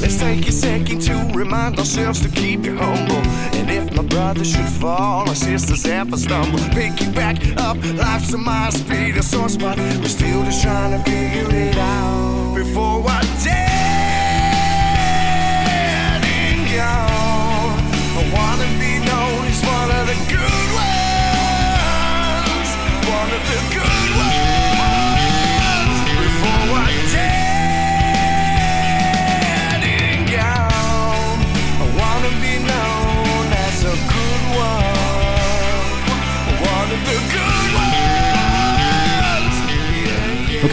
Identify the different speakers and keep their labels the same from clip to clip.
Speaker 1: Let's take a second to remind ourselves to keep it humble. And if my brother should fall, or sisters ever stumble, pick you back up. Life's a mile speed, a sore spot. We're still just trying to figure it out before I dead and gone. I wanna be known as one of the good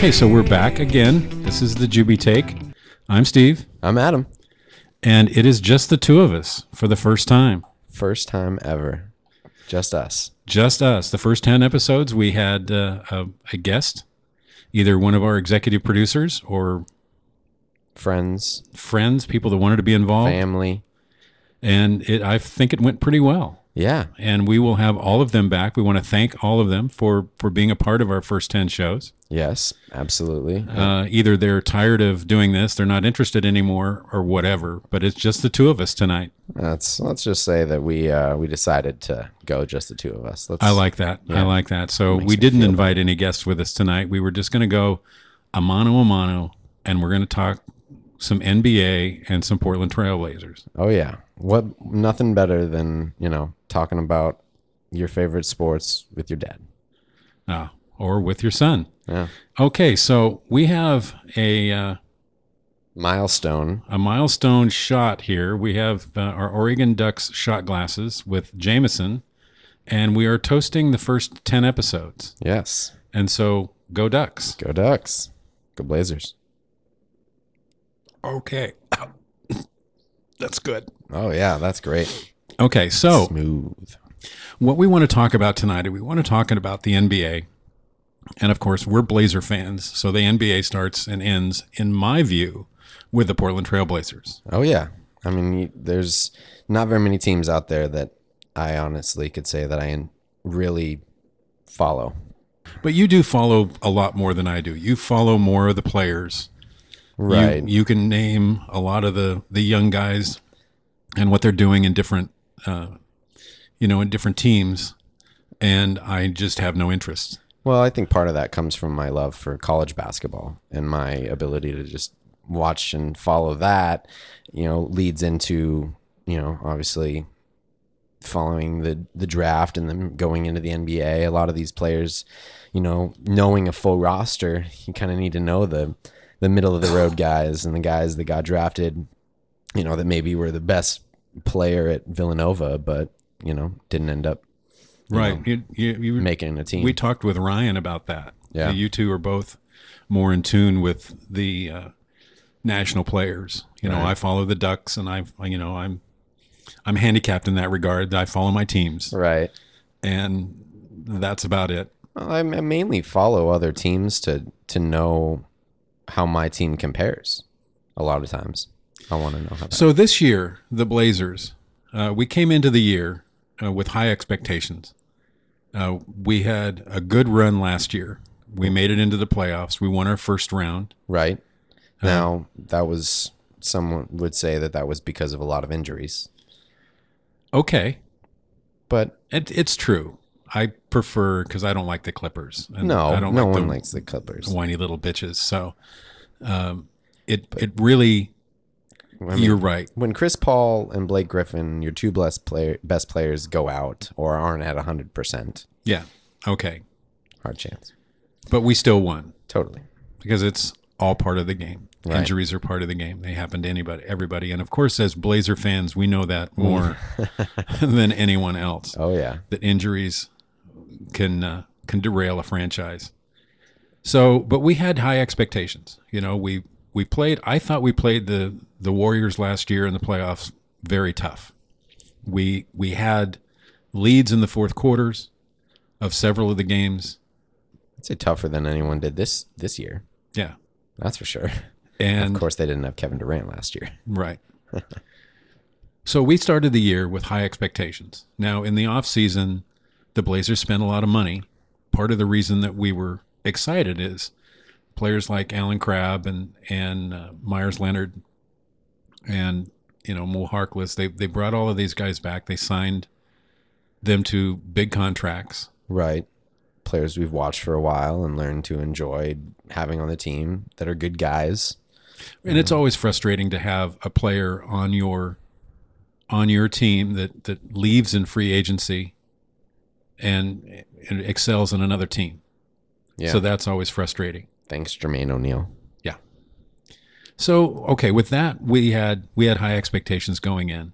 Speaker 2: Okay, so we're back again. This is the Jubie Take. I'm Steve,
Speaker 3: I'm Adam.
Speaker 2: and it is just the two of us for the first time.
Speaker 3: First time ever. Just us.
Speaker 2: Just us. The first 10 episodes, we had uh, a, a guest, either one of our executive producers or
Speaker 3: Friends,
Speaker 2: friends, people that wanted to be involved.
Speaker 3: family.
Speaker 2: And it, I think it went pretty well.
Speaker 3: Yeah.
Speaker 2: And we will have all of them back. We want to thank all of them for, for being a part of our first 10 shows.
Speaker 3: Yes, absolutely.
Speaker 2: Uh, either they're tired of doing this, they're not interested anymore, or whatever. But it's just the two of us tonight.
Speaker 3: Let's let's just say that we uh, we decided to go just the two of us. Let's,
Speaker 2: I like that. I like that. So we didn't invite any guests with us tonight. We were just going to go a mano a mano, and we're going to talk some NBA and some Portland Trailblazers.
Speaker 3: Oh yeah. What nothing better than, you know, talking about your favorite sports with your dad.
Speaker 2: Uh, or with your son.
Speaker 3: Yeah.
Speaker 2: Okay, so we have a uh,
Speaker 3: Milestone.
Speaker 2: a milestone shot here. We have uh, our Oregon Ducks shot glasses with Jameson, and we are toasting the first ten episodes.
Speaker 3: Yes.
Speaker 2: And so, go Ducks.
Speaker 3: Go Ducks. Go Blazers.
Speaker 2: Okay, that's good.
Speaker 3: Oh yeah, that's great.
Speaker 2: Okay, so
Speaker 3: Smooth.
Speaker 2: what we want to talk about tonight, we want to talk about the NBA. And of course, we're Blazer fans. So the NBA starts and ends, in my view, with the Portland Trailblazers.
Speaker 3: Oh yeah. I mean, there's not very many teams out there that I honestly could say that I really follow.
Speaker 2: But you do follow a lot more than I do. You follow more of the players. You-
Speaker 3: Right.
Speaker 2: You, can name a lot of the, the young guys and what they're doing in different, uh, you know, in different teams. And I just have no interest.
Speaker 3: Well, I think part of that comes from my love for college basketball and my ability to just watch and follow that, you know, leads into, you know, obviously following the the draft and then going into the NBA. A lot of these players, you know, knowing a full roster, you kind of need to know the the middle of the road guys and the guys that got drafted, you know, that maybe were the best player at Villanova, but, you know, didn't end up you
Speaker 2: Right.
Speaker 3: know,
Speaker 2: You, you, you,
Speaker 3: making a team.
Speaker 2: We talked with Ryan about that.
Speaker 3: Yeah.
Speaker 2: You two are both more in tune with the uh, national players. You know, I follow the Ducks, and I, you know, I'm I'm handicapped in that regard. I follow my teams,
Speaker 3: right.
Speaker 2: and that's about it.
Speaker 3: Well, I I mainly follow other teams to to know how my team compares. A lot of times, I want to know how. That,
Speaker 2: So this year, the Blazers, uh, we came into the year uh, with high expectations. Uh, we had a good run last year. We made it into the playoffs. We won our first round.
Speaker 3: right now, that was someone would say that that was because of a lot of injuries,
Speaker 2: Okay,
Speaker 3: but
Speaker 2: It, it's true. I prefer because I don't like the Clippers. And
Speaker 3: no,
Speaker 2: I don't
Speaker 3: no
Speaker 2: like
Speaker 3: one
Speaker 2: the
Speaker 3: likes the Clippers.
Speaker 2: whiny little bitches. So, um, it it really.
Speaker 3: I mean,
Speaker 2: you're right.
Speaker 3: when Chris Paul and Blake Griffin, your two best player best players, go out or aren't at hundred percent,
Speaker 2: Yeah. Okay.
Speaker 3: hard chance.
Speaker 2: But we still won
Speaker 3: Totally.
Speaker 2: because it's all part of the game.
Speaker 3: Right.
Speaker 2: Injuries are part of the game. They happen to anybody, everybody, and of course, as Blazer fans, we know that more than anyone else.
Speaker 3: Oh yeah.
Speaker 2: that injuries can uh, can derail a franchise. So, but we had high expectations. You know, we we played. I thought we played the the Warriors last year in the playoffs very tough. We we had leads in the fourth quarters of several of the games.
Speaker 3: I'd say tougher than anyone did this this year.
Speaker 2: Yeah,
Speaker 3: That's for sure.
Speaker 2: and
Speaker 3: of course, they didn't have Kevin Durant last year.
Speaker 2: Right. so we started the year with high expectations. Now, in the off season, the Blazers spent a lot of money. Part of the reason that we were excited is players like Allen Crabbe and and uh, Meyers Leonard and you know Mo Harkless. They they brought all of these guys back. They signed them to big contracts.
Speaker 3: Right. Players we've watched for a while and learned to enjoy having on the team that are good guys.
Speaker 2: And it's always frustrating to have a player on your on your team that that leaves in free agency and, and excels in another team.
Speaker 3: Yeah.
Speaker 2: So that's always frustrating.
Speaker 3: Thanks, Jermaine O'Neal.
Speaker 2: Yeah. So okay, with that we had we had high expectations going in,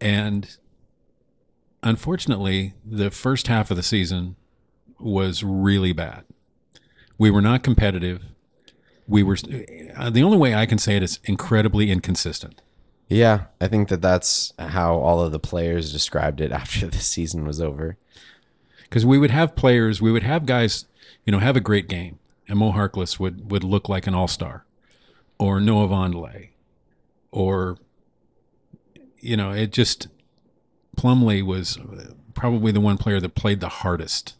Speaker 2: and unfortunately, the first half of the season was really bad. We were not competitive. We were uh, the only way I can say it is incredibly inconsistent.
Speaker 3: Yeah, I think that that's how all of the players described it after the season was over.
Speaker 2: because we would have players, we would have guys, you know, have a great game, Mo Harkless would would look like an all star, or Noah Vondelay, or you know, it just Plumlee was probably the one player that played the hardest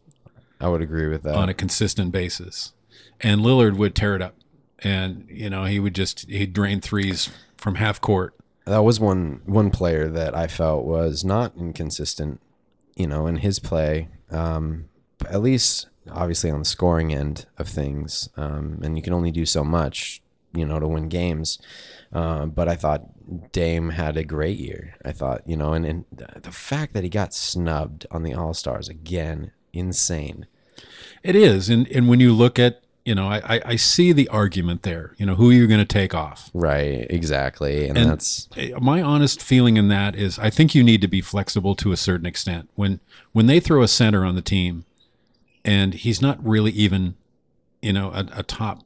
Speaker 3: I would agree with that.
Speaker 2: on a consistent basis, and Lillard would tear it up, and you know, he would just he'd drain threes from half court.
Speaker 3: that was one one player that I felt was not inconsistent, you know, in his play. Um, at least obviously on the scoring end of things, um, and you can only do so much, you know, to win games. Uh, but I thought Dame had a great year. I thought, you know, and, and the fact that he got snubbed on the All Stars again, insane.
Speaker 2: It is, and and when you look at you know, I I, I see the argument there. You know, who are you going to take off?
Speaker 3: Right, exactly, and,
Speaker 2: And-
Speaker 3: that's
Speaker 2: my honest feeling in that is I think you need to be flexible to a certain extent. When when they throw a center on the team and he's not really even, you know, a, a top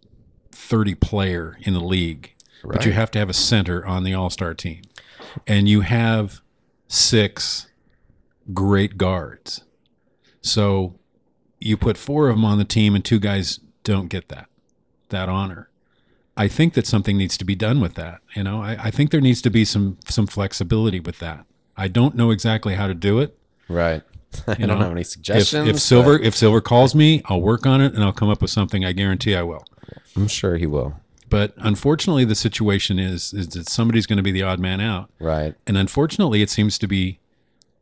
Speaker 2: 30 player in the league, but you have to have a center on the All-Star team. And you have six great guards. So you put four of them on the team and two guys don't get that that honor. I think that something needs to be done with that. You know, I, I think there needs to be some some flexibility with that. I don't know exactly how to do it.
Speaker 3: Right. I
Speaker 2: You
Speaker 3: don't
Speaker 2: know,
Speaker 3: have any suggestions.
Speaker 2: if Silver if Silver calls me, I'll work on it and I'll come up with something. I guarantee I will.
Speaker 3: I'm sure he will.
Speaker 2: But unfortunately, the situation is is that somebody's going to be the odd man out,
Speaker 3: Right.
Speaker 2: and unfortunately, it seems to be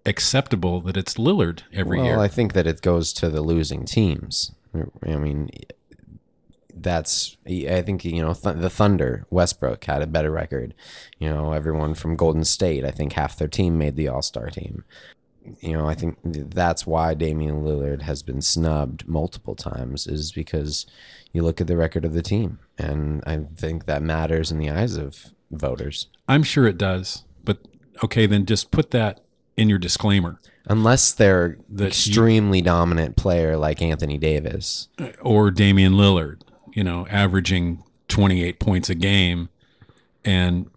Speaker 2: acceptable that it's Lillard every
Speaker 3: well,
Speaker 2: year.
Speaker 3: Well, I think that it goes to the losing teams. I mean, that's I think you know th- the Thunder Westbrook had a better record. You know, everyone from Golden State, I think half their team made the All Star team. You know, I think that's why Damian Lillard has been snubbed multiple times is because you look at the record of the team, and I think that matters in the eyes of voters.
Speaker 2: I'm sure it does. But okay, then just put that in your disclaimer.
Speaker 3: Unless they're
Speaker 2: you-
Speaker 3: extremely dominant player like Anthony Davis.
Speaker 2: or Damian Lillard, you know, averaging 28 points a game and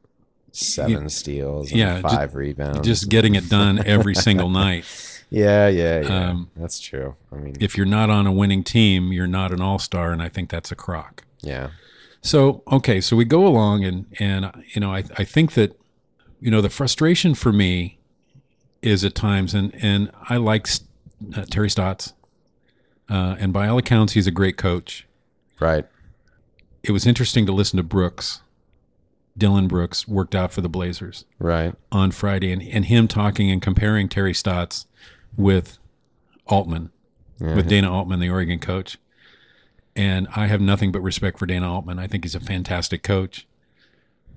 Speaker 3: seven steals, and
Speaker 2: yeah,
Speaker 3: five rebounds.
Speaker 2: just getting it done every single night.
Speaker 3: yeah, yeah, yeah.
Speaker 2: um,
Speaker 3: that's true. I mean,
Speaker 2: If you're not on a winning team, you're not an all-star and I think that's a crock.
Speaker 3: yeah,
Speaker 2: So, okay, so we go along and and you know, I I think that you know, the frustration for me is at times and and I like uh, Terry Stotts. Uh, and by all accounts he's a great coach.
Speaker 3: right.
Speaker 2: It was interesting to listen to Brooks. Dillon Brooks worked out for the Blazers.
Speaker 3: Right.
Speaker 2: on Friday and, and him talking and comparing Terry Stotts with Altman, with Dana Altman, the Oregon coach. And I have nothing but respect for Dana Altman. I think he's a fantastic coach.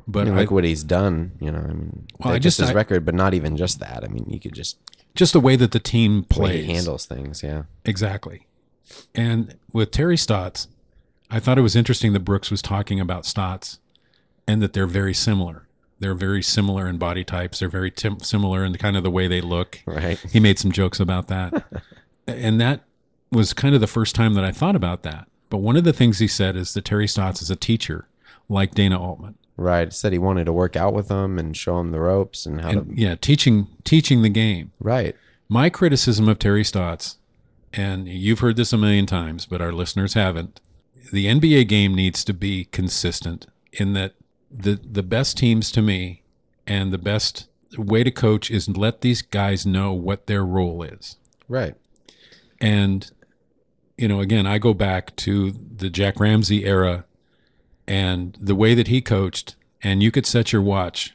Speaker 2: But
Speaker 3: I mean,
Speaker 2: I,
Speaker 3: look what he's done. You know, I mean,
Speaker 2: Well, I
Speaker 3: just his
Speaker 2: I-
Speaker 3: record, but not even just that. I mean, you could just
Speaker 2: just the way that the team plays.
Speaker 3: he handles things. Yeah.
Speaker 2: Exactly. And with Terry Stotts, I thought it was interesting that Brooks was talking about Stotts and that they're very similar. They're very similar in body types. They're very tim- similar in kind of the way they look.
Speaker 3: Right.
Speaker 2: He made some jokes about that. and that was kind of the first time that I thought about that. But one of the things he said is that Terry Stotts is a teacher like Dana Altman.
Speaker 3: Right. Said he wanted to work out with them and show them the ropes and how
Speaker 2: And
Speaker 3: to.
Speaker 2: yeah, teaching teaching the game.
Speaker 3: Right.
Speaker 2: My criticism of Terry Stotts, and you've heard this a million times, but our listeners haven't. The NBA game needs to be consistent in that the the best teams to me and the best way to coach is let these guys know what their role is.
Speaker 3: Right.
Speaker 2: And you know, again, I go back to the Jack Ramsay era and the way that he coached and you could set your watch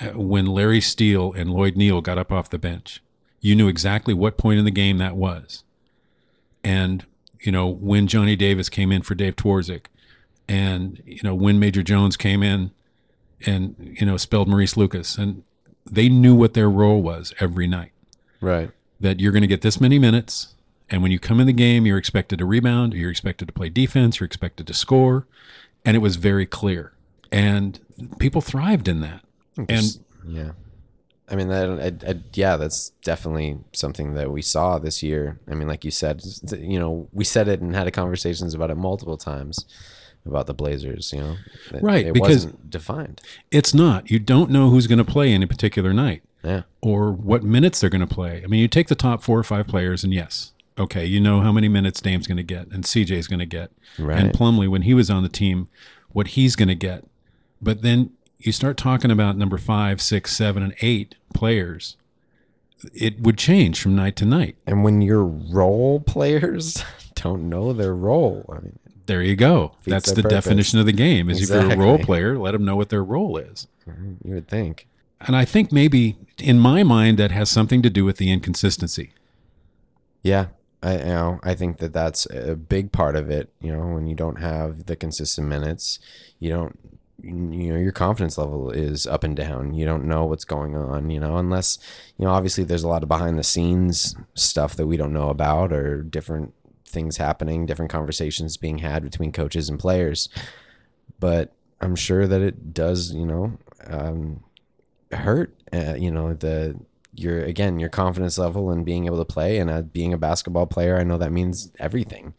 Speaker 2: uh, when Larry Steele and Lloyd Neal got up off the bench. You knew exactly what point in the game that was. And, you know, when Johnny Davis came in for Dave Twardzik and, you know, when Major Jones came in and, you know, spelled Maurice Lucas. And they knew what their role was every night
Speaker 3: Right.
Speaker 2: that you're going to get this many minutes. And when you come in the game, you're expected to rebound, you're expected to play defense, you're expected to score. And it was very clear. And people thrived in that. And
Speaker 3: Yeah. I mean, that, I, I, yeah, that's definitely something that we saw this year. I mean, like you said, you know, we said it and had conversations about it multiple times about the Blazers. You know, That
Speaker 2: Right,
Speaker 3: It
Speaker 2: because-
Speaker 3: wasn't defined.
Speaker 2: it's not. You don't know who's going to play any particular night
Speaker 3: Yeah.
Speaker 2: or what minutes they're going to play. I mean, you take the top four or five players, and yes, okay, you know how many minutes Dame's going to get and CJ's going to get.
Speaker 3: Right.
Speaker 2: And Plumlee, when he was on the team, what he's going to get. But then you start talking about number five, six, seven, and eight players. It would change from night to night.
Speaker 3: And when your role players don't know their role, I mean,
Speaker 2: There you go. That's the
Speaker 3: purpose.
Speaker 2: definition of the game. Is if you're a role player, let them know what their role is. Mm-hmm.
Speaker 3: you would think.
Speaker 2: And I think maybe in my mind that has something to do with the inconsistency.
Speaker 3: Yeah, I you know I think that that's a big part of it. You know, when you don't have the consistent minutes, you don't you know your confidence level is up and down. You don't know what's going on. You know, unless you know obviously there's a lot of behind the scenes stuff that we don't know about or different things happening, different conversations being had between coaches and players. But I'm sure that it does. You know. Um, hurt uh, you know the your again your confidence level and being able to play and uh, being a basketball player i know that means everything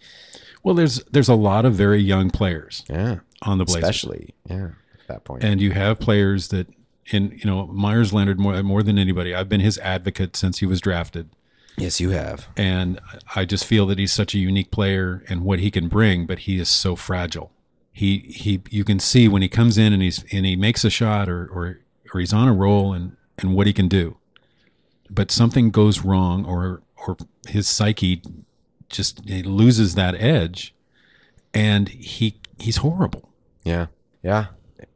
Speaker 2: Well, there's there's a lot of very young players
Speaker 3: yeah
Speaker 2: on the Blazers,
Speaker 3: especially yeah at that point.
Speaker 2: and you have players that, in you know, Meyers Leonard more more than anybody. I've been his advocate since he was drafted,
Speaker 3: yes you have.
Speaker 2: And I just feel that he's such a unique player and what he can bring, but he is so fragile. He he, you can see when he comes in and he's and he makes a shot or or or he's on a roll and and what he can do, but something goes wrong or or his psyche just loses that edge, and he he's horrible.
Speaker 3: yeah. Yeah.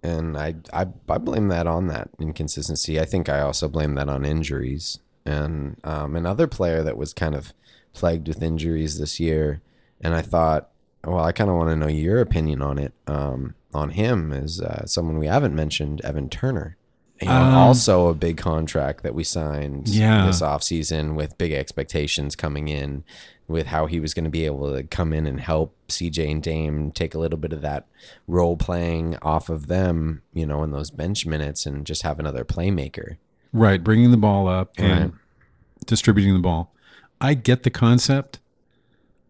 Speaker 3: And I, I i blame that on that inconsistency. I think i also blame that on injuries and um, another player that was kind of plagued with injuries this year and i thought well i kind of want to know your opinion on it um, on him is uh, someone we haven't mentioned evan turner you know,
Speaker 2: Um,
Speaker 3: also a big contract that we signed
Speaker 2: Yeah.
Speaker 3: this offseason with big expectations coming in with how he was going to be able to come in and help CJ and Dame take a little bit of that role playing off of them, you know, in those bench minutes and just have another playmaker.
Speaker 2: Right, bringing the ball up and
Speaker 3: Right.
Speaker 2: distributing the ball. I get the concept.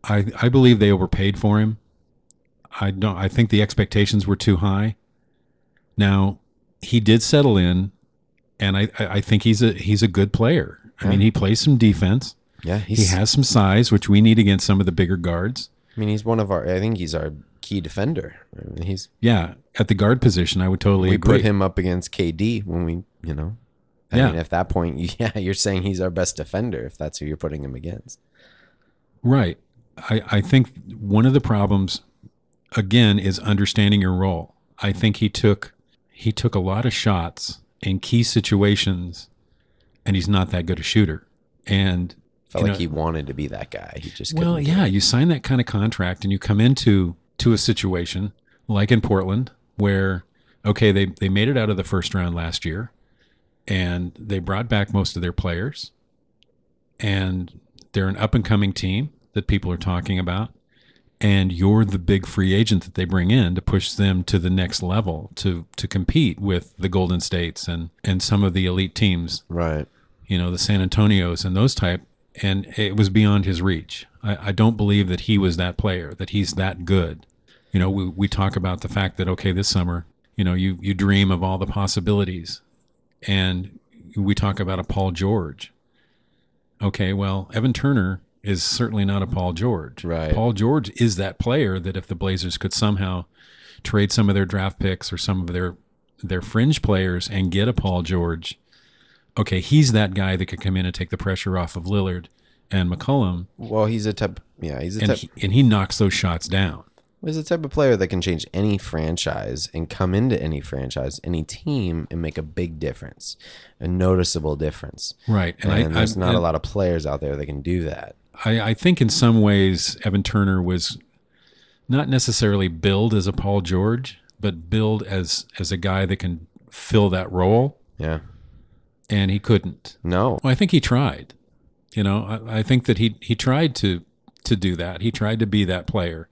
Speaker 2: I I believe they overpaid for him. I don't. I think the expectations were too high. Now, he did settle in, and I I think he's a he's a good player. I mean, he plays some defense.
Speaker 3: Yeah,
Speaker 2: He has some size, which we need against some of the bigger guards.
Speaker 3: I mean, he's one of our. I think he's our key defender. I mean, he's
Speaker 2: Yeah, at the guard position, I would totally
Speaker 3: we
Speaker 2: agree.
Speaker 3: put him up against KD when we, you know. I
Speaker 2: Yeah.
Speaker 3: mean, at that point, yeah, you're saying he's our best defender if that's who you're putting him against.
Speaker 2: Right. I, I think one of the problems again is understanding your role. I think he took he took a lot of shots in key situations and he's not that good a shooter. And
Speaker 3: Felt like
Speaker 2: know,
Speaker 3: he wanted to be that guy. He just
Speaker 2: well, yeah, you sign that kind of contract and you come into to a situation like in Portland where okay, they they made it out of the first round last year and they brought back most of their players and they're an up and coming team that people are talking about and you're the big free agent that they bring in to push them to the next level to to compete with the Golden States and and some of the elite teams
Speaker 3: right.
Speaker 2: you know, the San Antonios and those type, and it was beyond his reach. I, I don't believe that he was that player, that he's that good. You know, we, we talk about the fact that, okay, this summer, you know, you, you dream of all the possibilities. And we talk about a Paul George. Okay, well, Evan Turner is certainly not a Paul George.
Speaker 3: Right.
Speaker 2: Paul George is that player that if the Blazers could somehow trade some of their draft picks or some of their their fringe players and get a Paul George, okay, he's that guy that could come in and take the pressure off of Lillard and McCollum,
Speaker 3: Well, he's a type. Yeah, he's a
Speaker 2: and
Speaker 3: type.
Speaker 2: he, and he knocks those shots down.
Speaker 3: He's the type of player that can change any franchise and come into any franchise, any team, and make a big difference, a noticeable difference.
Speaker 2: Right.
Speaker 3: And,
Speaker 2: I,
Speaker 3: there's
Speaker 2: I,
Speaker 3: not a lot of players out there that can do that.
Speaker 2: I, I think in some ways Evan Turner was not necessarily billed as a Paul George, but billed as as a guy that can fill that role,
Speaker 3: Yeah.
Speaker 2: and he couldn't.
Speaker 3: No.
Speaker 2: Well, I think he tried. You know, I, I think that he he tried to to do that. He tried to be that player,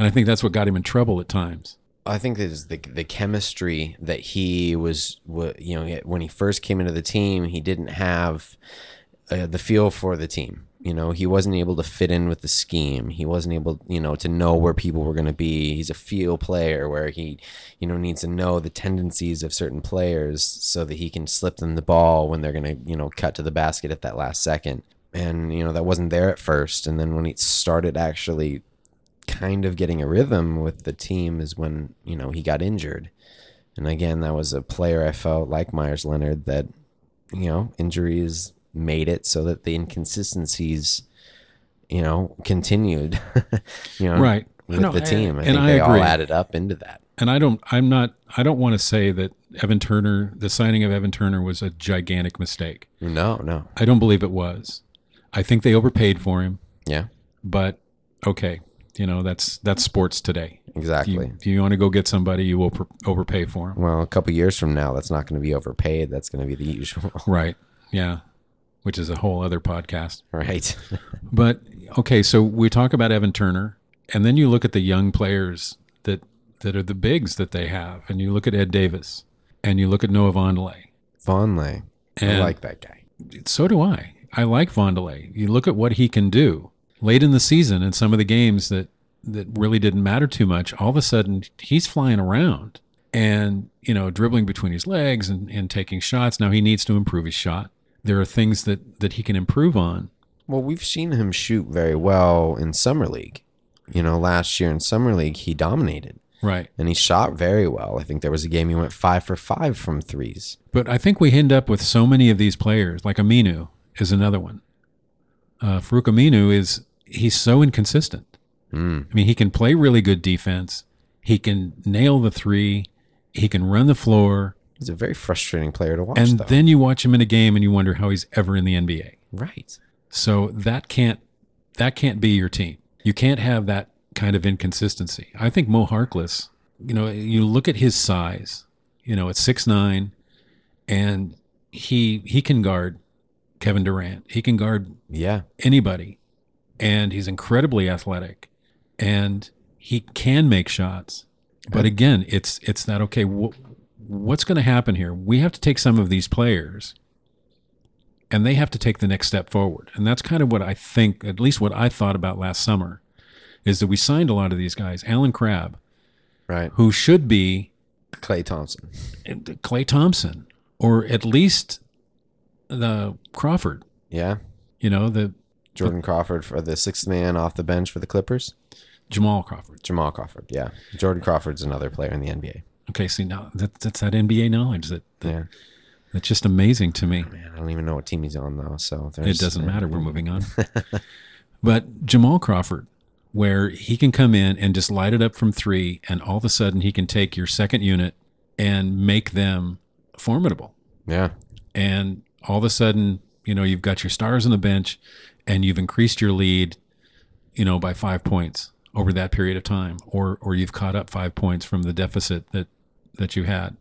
Speaker 2: and I think that's what got him in trouble at times.
Speaker 3: I think that is the the chemistry that he was, you know, when he first came into the team, he didn't have uh, the feel for the team. You know, he wasn't able to fit in with the scheme. He wasn't able, you know, to know where people were going to be. He's a feel player where he, you know, needs to know the tendencies of certain players so that he can slip them the ball when they're going to, you know, cut to the basket at that last second. And you know that wasn't there at first, and then when he started actually kind of getting a rhythm with the team is when you know he got injured and again that was a player i felt like meyers leonard that you know injuries made it so that the inconsistencies you know continued you know
Speaker 2: Right.
Speaker 3: with
Speaker 2: No,
Speaker 3: the team i
Speaker 2: and
Speaker 3: think
Speaker 2: I
Speaker 3: they all
Speaker 2: agree.
Speaker 3: added up into that
Speaker 2: And I don't. I'm not. I don't want to say that Evan Turner, the signing of Evan Turner, was a gigantic mistake.
Speaker 3: no no
Speaker 2: I don't believe it was. I think they overpaid for him,
Speaker 3: yeah
Speaker 2: but okay, you know that's that's sports today. If
Speaker 3: exactly
Speaker 2: you, if you want to go get somebody, you will overpay for him.
Speaker 3: well a couple years from now that's not going to be overpaid that's going to be the usual
Speaker 2: Right. Yeah. Which is a whole other podcast.
Speaker 3: right
Speaker 2: But okay, so we talk about Evan Turner, and then you look at the young players that that are the bigs that they have, and you look at Ed Davis, and you look at Noah Vondelay.
Speaker 3: Vonleh. i like that guy
Speaker 2: So do I. I like Vondelay. You look at what he can do late in the season in some of the games that that really didn't matter too much. All of a sudden, he's flying around and you know dribbling between his legs and, and taking shots. Now he needs to improve his shot. There are things that that he can improve on.
Speaker 3: Well, we've seen him shoot very well in summer league. You know, last year in summer league he dominated
Speaker 2: Right.
Speaker 3: and he shot very well. I think there was a game he went five for five from threes.
Speaker 2: But I think we end up with so many of these players, like Aminu is another one. Uh, Farouq Aminu is he's so inconsistent.
Speaker 3: Mm.
Speaker 2: I mean, he can play really good defense. He can nail the three. He can run the floor.
Speaker 3: He's a very frustrating player to watch,
Speaker 2: and
Speaker 3: though.
Speaker 2: then you watch him in a game and you wonder how he's ever in the NBA.
Speaker 3: right.
Speaker 2: So that can't that can't be your team. You can't have that kind of inconsistency. I think Mo Harkless, you know, you look at his size, you know, at six nine, and he he can guard Kevin Durant. He can guard
Speaker 3: Yeah.
Speaker 2: anybody, and he's incredibly athletic, and he can make shots. But again, it's it's that okay. Wh- what's going to happen here? We have to take some of these players, and they have to take the next step forward. And that's kind of what I think, at least what I thought about last summer, is that we signed a lot of these guys. Allen Crabbe,
Speaker 3: Right.
Speaker 2: who should be
Speaker 3: Klay Thompson.
Speaker 2: Klay Thompson, or at least the Crawford.
Speaker 3: Yeah.
Speaker 2: You know the
Speaker 3: Jordan Crawford for the sixth man off the bench for the Clippers.
Speaker 2: Jamal Crawford.
Speaker 3: Jamal Crawford. Yeah. Jordan Crawford's another player in the NBA.
Speaker 2: Okay, see now that, that's that NBA knowledge that, that
Speaker 3: Yeah.
Speaker 2: that's just amazing to me.
Speaker 3: Oh, man, I don't even know what team he's on though. So
Speaker 2: It doesn't matter. We're moving on. but Jamal Crawford, where he can come in and just light it up from three, and all of a sudden he can take your second unit and make them formidable.
Speaker 3: Yeah.
Speaker 2: And all of a sudden, you know, you've got your stars on the bench, and you've increased your lead, you know, by five points over that period of time, or or you've caught up five points from the deficit that that you had.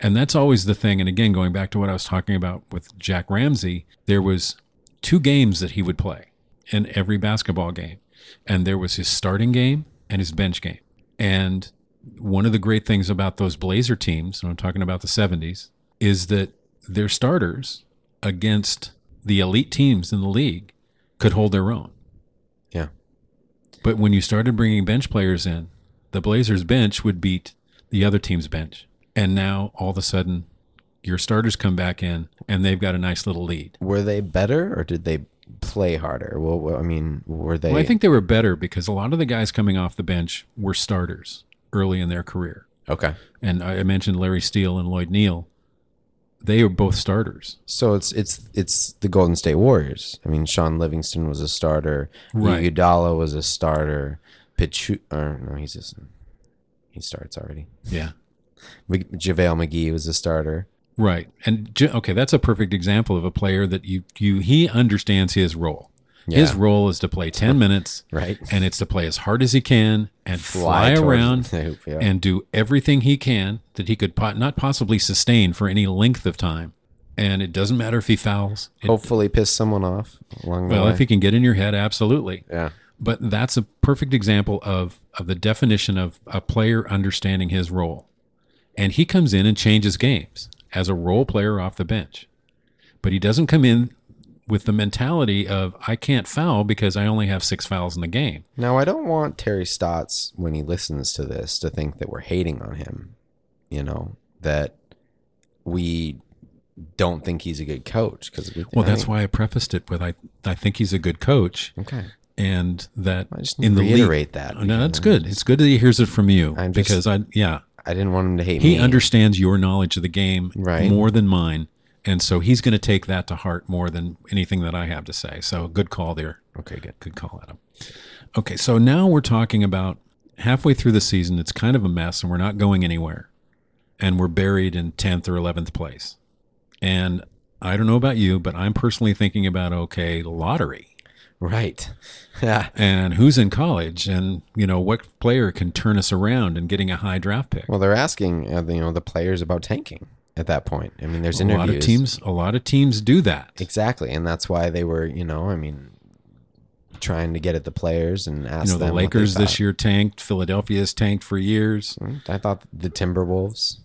Speaker 2: And that's always the thing. And again, going back to what I was talking about with Jack Ramsay, there was two games that he would play in every basketball game. And there was his starting game and his bench game. And one of the great things about those Blazer teams, and I'm talking about the 70s, is that their starters against the elite teams in the league could hold their own.
Speaker 3: Yeah.
Speaker 2: But when you started bringing bench players in, the Blazers bench would beat the other team's bench. And now all of a sudden, your starters come back in and they've got a nice little lead.
Speaker 3: Were they better or did they play harder? Well, I mean, were they?
Speaker 2: Well, I think they were better because a lot of the guys coming off the bench were starters early in their career.
Speaker 3: okay.
Speaker 2: And I mentioned Larry Steele and Lloyd Neal. They were both starters.
Speaker 3: So it's it's it's the Golden State Warriors. I mean, Shaun Livingston was a starter.
Speaker 2: Right.
Speaker 3: Iguodala was a starter. Pichu or no, he's just he starts already.
Speaker 2: Yeah.
Speaker 3: JaVale McGee was a starter.
Speaker 2: Right. And okay, that's a perfect example of a player that you you he understands his role. His role is to play 10 minutes
Speaker 3: Right.
Speaker 2: and it's to play as hard as he can and fly,
Speaker 3: towards
Speaker 2: around
Speaker 3: hoop, yeah.
Speaker 2: and do everything he can that he could po- not possibly sustain for any length of time. And it doesn't matter if he fouls. It-
Speaker 3: Hopefully, piss someone off along the
Speaker 2: well,
Speaker 3: way.
Speaker 2: if he can get in your head, absolutely.
Speaker 3: yeah.
Speaker 2: But that's a perfect example of of the definition of a player understanding his role. And he comes in and changes games as a role player off the bench. But he doesn't come in with the mentality of I can't foul because I only have 6 fouls in the game.
Speaker 3: Now, I don't want Terry Stotts, when he listens to this, to think that we're hating on him. You know, that we don't think he's a good coach. Because
Speaker 2: Well, that's why I prefaced it with I I think he's a good coach
Speaker 3: Okay.
Speaker 2: and that
Speaker 3: I just
Speaker 2: in the
Speaker 3: reiterate that.
Speaker 2: Oh, no, that's good. It's good that he hears it from you
Speaker 3: I'm just-
Speaker 2: because I yeah,
Speaker 3: I didn't want him to hate
Speaker 2: he
Speaker 3: me.
Speaker 2: He understands your knowledge of the game
Speaker 3: Right.
Speaker 2: more than mine and so he's going to take that to heart more than anything that i have to say. So good call there.
Speaker 3: Okay, good.
Speaker 2: good call adam. Okay so now we're talking about halfway through the season it's kind of a mess and we're not going anywhere. And we're buried in 10th or 11th place. And i don't know about you but i'm personally thinking about okay lottery.
Speaker 3: Right. Yeah.
Speaker 2: and who's in college? And you know what player can turn us around and getting a high draft pick?
Speaker 3: Well, they're asking, uh, you know, the players about tanking at that point. I mean, there's
Speaker 2: a
Speaker 3: interviews.
Speaker 2: lot of teams a lot of teams do that
Speaker 3: Exactly, and that's why they were, you know, I mean, trying to get at the players and ask
Speaker 2: you know the
Speaker 3: them what
Speaker 2: Lakers this year tanked. Philadelphia's tanked for years. Mm-hmm.
Speaker 3: I thought the Timberwolves.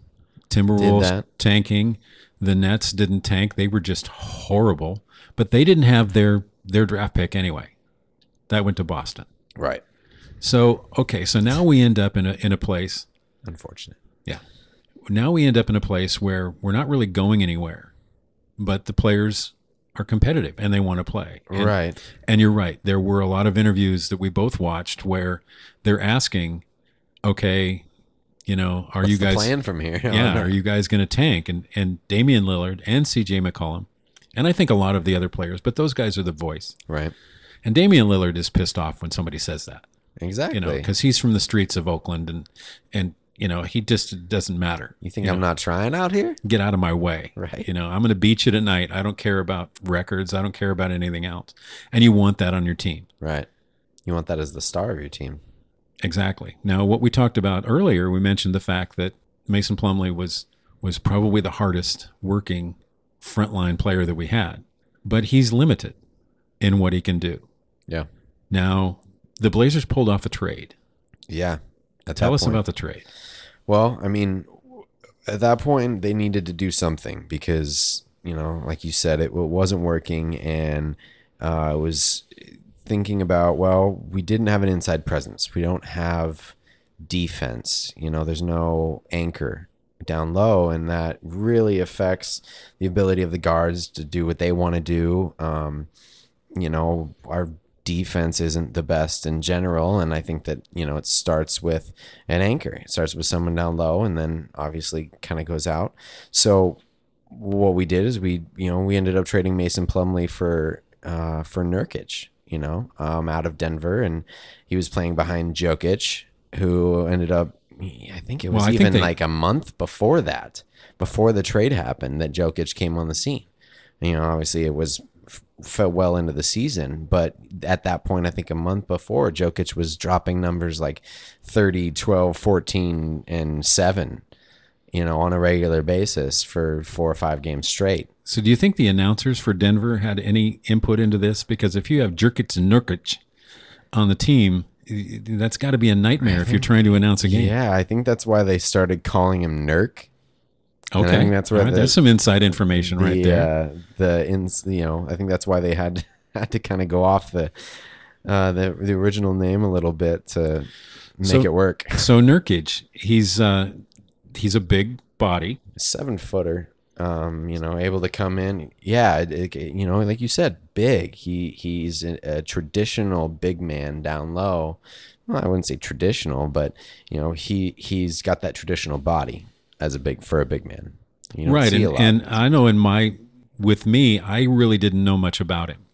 Speaker 2: Timberwolves tanking. The Nets didn't tank. They were just horrible. But they didn't have their their draft pick anyway. That went to Boston.
Speaker 3: Right.
Speaker 2: So okay, so now we end up in a in a place.
Speaker 3: Unfortunate.
Speaker 2: Yeah. Now we end up in a place where we're not really going anywhere, but the players are competitive and they want to play. And-
Speaker 3: right.
Speaker 2: And you're right. There were a lot of interviews that we both watched where they're asking, okay, you know, are
Speaker 3: What's
Speaker 2: you
Speaker 3: the
Speaker 2: guys
Speaker 3: plan from here?
Speaker 2: Yeah, are you guys going to tank? And and Damian Lillard and CJ McCollum, and I think a lot of the other players, but those guys are the voice.
Speaker 3: right.
Speaker 2: And Damian Lillard is pissed off when somebody says that,
Speaker 3: Exactly.
Speaker 2: you know, because he's from the streets of Oakland, and and you know he just doesn't matter.
Speaker 3: you think I'm not trying out here?
Speaker 2: Get out of my way.
Speaker 3: Right.
Speaker 2: You know, I'm going to beat you tonight. I don't care about records. I don't care about anything else. And you want that on your team.
Speaker 3: Right. You want that as the star of your team.
Speaker 2: Exactly. Now, what we talked about earlier, we mentioned the fact that Mason Plumlee was was probably the hardest working frontline player that we had, but he's limited in what he can do.
Speaker 3: Yeah.
Speaker 2: Now, the Blazers pulled off a trade.
Speaker 3: Yeah. At
Speaker 2: Tell us
Speaker 3: point.
Speaker 2: about the trade.
Speaker 3: Well, I mean, at that point, they needed to do something because, you know, like you said, it, wasn't working. And uh, I was thinking about, well, we didn't have an inside presence. We don't have defense. You know, there's no anchor down low. And that really affects the ability of the guards to do what they want to do. Um, you know, our defense isn't the best in general. And I think that, you know, it starts with an anchor. It starts with someone down low and then obviously kind of goes out. So what we did is we, you know, we ended up trading Mason Plumlee for, uh, for Nurkic, you know, um, out of Denver. And he was playing behind Jokic, who ended up, I think it was
Speaker 2: Well,
Speaker 3: even
Speaker 2: they-
Speaker 3: like a month before that, before the trade happened, that Jokic came on the scene. You know, obviously it was fell well into the season, but at that point, I think a month before, Jokic was dropping numbers like 30, 12, 14, and 7, you know, on a regular basis for four or five games straight.
Speaker 2: So, do you think the announcers for Denver had any input into this? Because if you have Jerkic and Nurkic on the team, that's got to be a nightmare if you're trying to announce a game.
Speaker 3: Yeah, I think that's why they started calling him Nurk. And I
Speaker 2: Okay,
Speaker 3: think that's where
Speaker 2: right,
Speaker 3: the-
Speaker 2: there's some inside information right there.
Speaker 3: Uh, the ins, you know, I think that's why they had had to kind of go off the uh, the the original name a little bit to make
Speaker 2: So-
Speaker 3: it work.
Speaker 2: So Nurkic, he's uh, he's a big body.
Speaker 3: Seven footer, um, you know, able to come in. Yeah, it, it- you know, like you said, big. He he's a, a traditional big man down low. Well, I wouldn't say traditional, but you know, he he's got that traditional body as a big for a big man. You
Speaker 2: right
Speaker 3: see a
Speaker 2: and, and i know in my with me i really didn't know much about him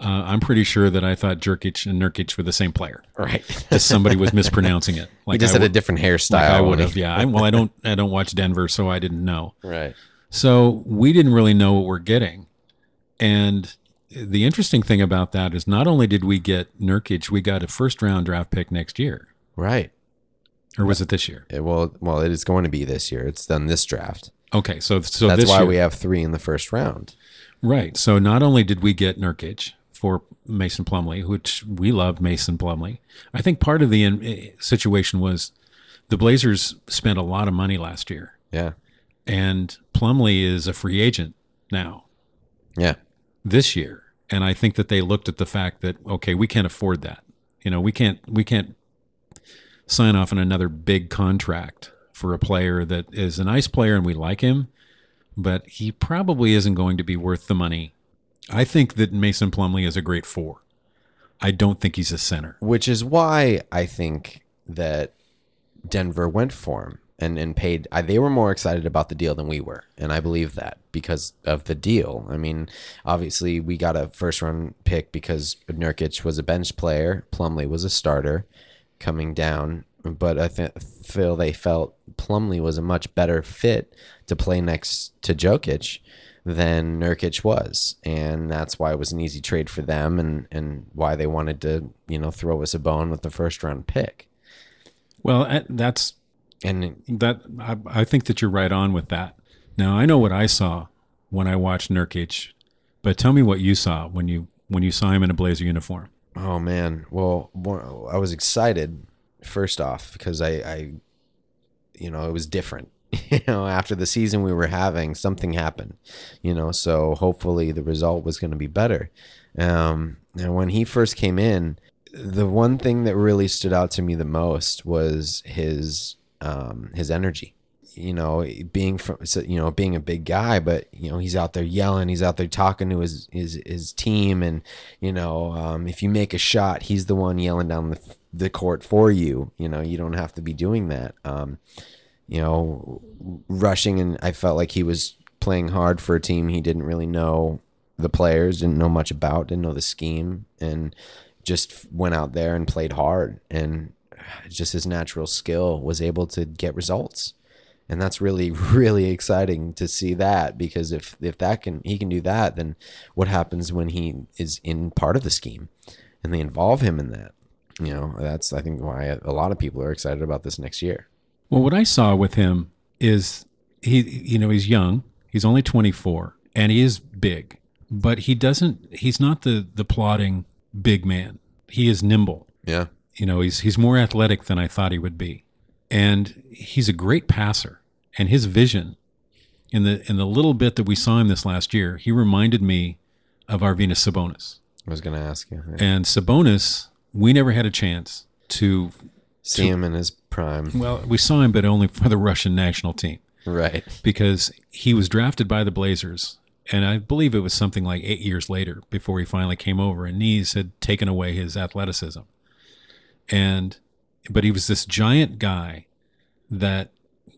Speaker 2: uh, I'm pretty sure that I thought Jerkic and Nurkic were the same player.
Speaker 3: Right.
Speaker 2: Just somebody was mispronouncing it.
Speaker 3: he just
Speaker 2: I
Speaker 3: had a different hairstyle.
Speaker 2: like I would have. Yeah. I, well, I don't. I don't watch Denver, so I didn't know.
Speaker 3: Right.
Speaker 2: So we didn't really know what we're getting. And the interesting thing about that is not only did we get Nurkic, we got a first round draft pick next year.
Speaker 3: Right.
Speaker 2: Or was it this year?
Speaker 3: It, well, well, it is going to be this year. It's done this draft.
Speaker 2: Okay, so so
Speaker 3: That's why
Speaker 2: year,
Speaker 3: we have three in the first round.
Speaker 2: right. So not only did we get Nurkic for Mason Plumlee, which we love Mason Plumlee. I think part of the in, situation was the Blazers spent a lot of money last year,
Speaker 3: Yeah.
Speaker 2: and Plumley is a free agent now.
Speaker 3: Yeah.
Speaker 2: this year and i think that they looked at the fact that okay we can't afford that you know we can't we can't sign off on another big contract for a player that is a nice player and we like him but he probably isn't going to be worth the money i think that mason plumlee is a great four i don't think he's a center
Speaker 3: Which is why I think that Denver went for him and, and paid. I, they were more excited about the deal than we were. And I believe that because of the deal. I mean, obviously, we got a first round pick because Nurkic was a bench player, Plumley was a starter coming down. But I th- feel they felt Plumlee was a much better fit to play next to Jokic than Nurkic was, and that's why it was an easy trade for them, and and why they wanted to you know throw us a bone with the first round pick.
Speaker 2: well eh, that's
Speaker 3: And
Speaker 2: that I, I think that you're right on with that now i know what i saw when i watched nurkic but tell me what you saw when you when you saw him in a blazer uniform
Speaker 3: oh man, well, I was excited first off because I, I you know, it was different. You know, after the season we were having, something happened. You know, so hopefully the result was going to be better. Um, and when he first came in, the one thing that really stood out to me the most was his um, his energy. You know, being from you know being a big guy, but you know he's out there yelling, he's out there talking to his his his team, and you know um, if you make a shot, he's the one yelling down the the court for you. You know, you don't have to be doing that. Um, you know, rushing, and I felt like he was playing hard for a team he didn't really know the players, didn't know much about, didn't know the scheme, and just went out there and played hard. And just his natural skill was able to get results. And that's really, really exciting to see that because if if that can he can do that, then what happens when he is in part of the scheme and they involve him in that? You know, that's I think why a lot of people are excited about this next year.
Speaker 2: Well, what I saw with him is he, you know, he's young. He's only 24 and he is big, but he doesn't, he's not the, the plodding big man. He is nimble.
Speaker 3: Yeah.
Speaker 2: You know, he's, he's more athletic than I thought he would be. And he's a great passer and his vision in the, in the little bit that we saw him this last year, he reminded me of Arvydas Sabonis
Speaker 3: I was going to ask you.
Speaker 2: and Sabonis. We never had a chance to,
Speaker 3: See him in his prime.
Speaker 2: well, we saw him, but only for the Russian national team.
Speaker 3: Right.
Speaker 2: because he was drafted by the Blazers. And I believe it was something like eight years later before he finally came over, and knees had taken away his athleticism. And, but he was this giant guy that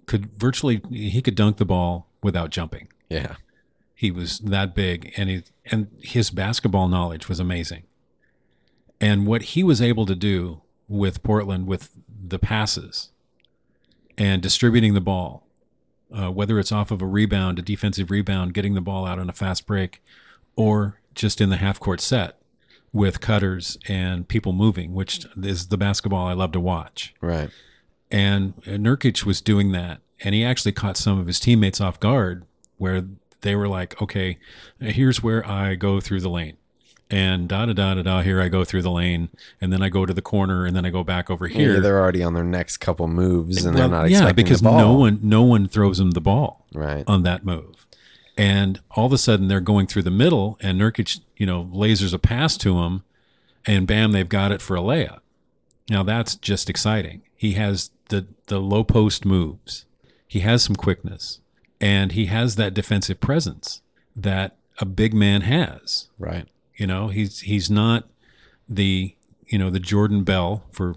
Speaker 2: could virtually, he could dunk the ball without jumping.
Speaker 3: Yeah.
Speaker 2: He was that big, and he, and his basketball knowledge was amazing. And what he was able to do with Portland with the passes and distributing the ball, uh, whether it's off of a rebound, a defensive rebound, getting the ball out on a fast break, or just in the half court set with cutters and people moving, which is the basketball I love to watch.
Speaker 3: Right.
Speaker 2: And Nurkic was doing that, and he actually caught some of his teammates off guard where they were like, okay, here's where I go through the lane. And da da da da da, here I go through the lane, and then I go to the corner, and then I go back over here.
Speaker 3: Yeah, they're already on their next couple moves, and they're not
Speaker 2: yeah, because no one no one throws them the ball
Speaker 3: Right.
Speaker 2: on that move, and all of a sudden they're going through the middle, and Nurkic, you know, lasers a pass to him, and bam, they've got it for a layup. Now that's just exciting. He has the the low post moves, he has some quickness, and he has that defensive presence that a big man has.
Speaker 3: Right.
Speaker 2: You know, he's he's not the you know the Jordan Bell for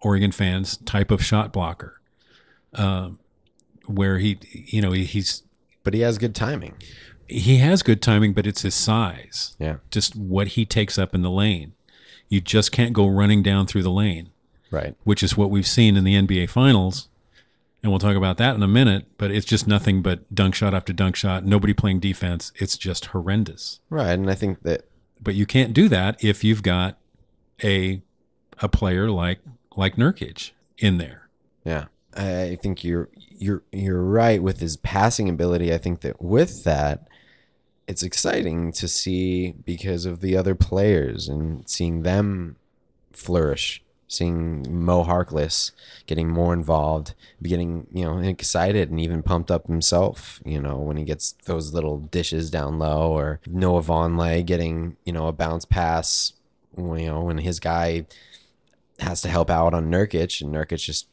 Speaker 2: Oregon fans type of shot blocker, um, where he you know he, he's
Speaker 3: But he has good timing.
Speaker 2: he has good timing, but it's his size.
Speaker 3: Yeah.
Speaker 2: Just what he takes up in the lane. You just can't go running down through the lane,
Speaker 3: Right.
Speaker 2: which is what we've seen in the NBA finals. And we'll talk about that in a minute, but it's just nothing but dunk shot after dunk shot, nobody playing defense. It's just horrendous.
Speaker 3: Right. And I think that
Speaker 2: But you can't do that if you've got a a player like like Nurkic in there.
Speaker 3: Yeah, I think you're you're you're right with his passing ability. I think that with that, it's exciting to see because of the other players and seeing them flourish. Seeing Mo Harkless getting more involved, getting you know excited and even pumped up himself. You know when he gets those little dishes down low, or Noah Vonleh getting you know a bounce pass. You know when his guy has to help out on Nurkic, and Nurkic just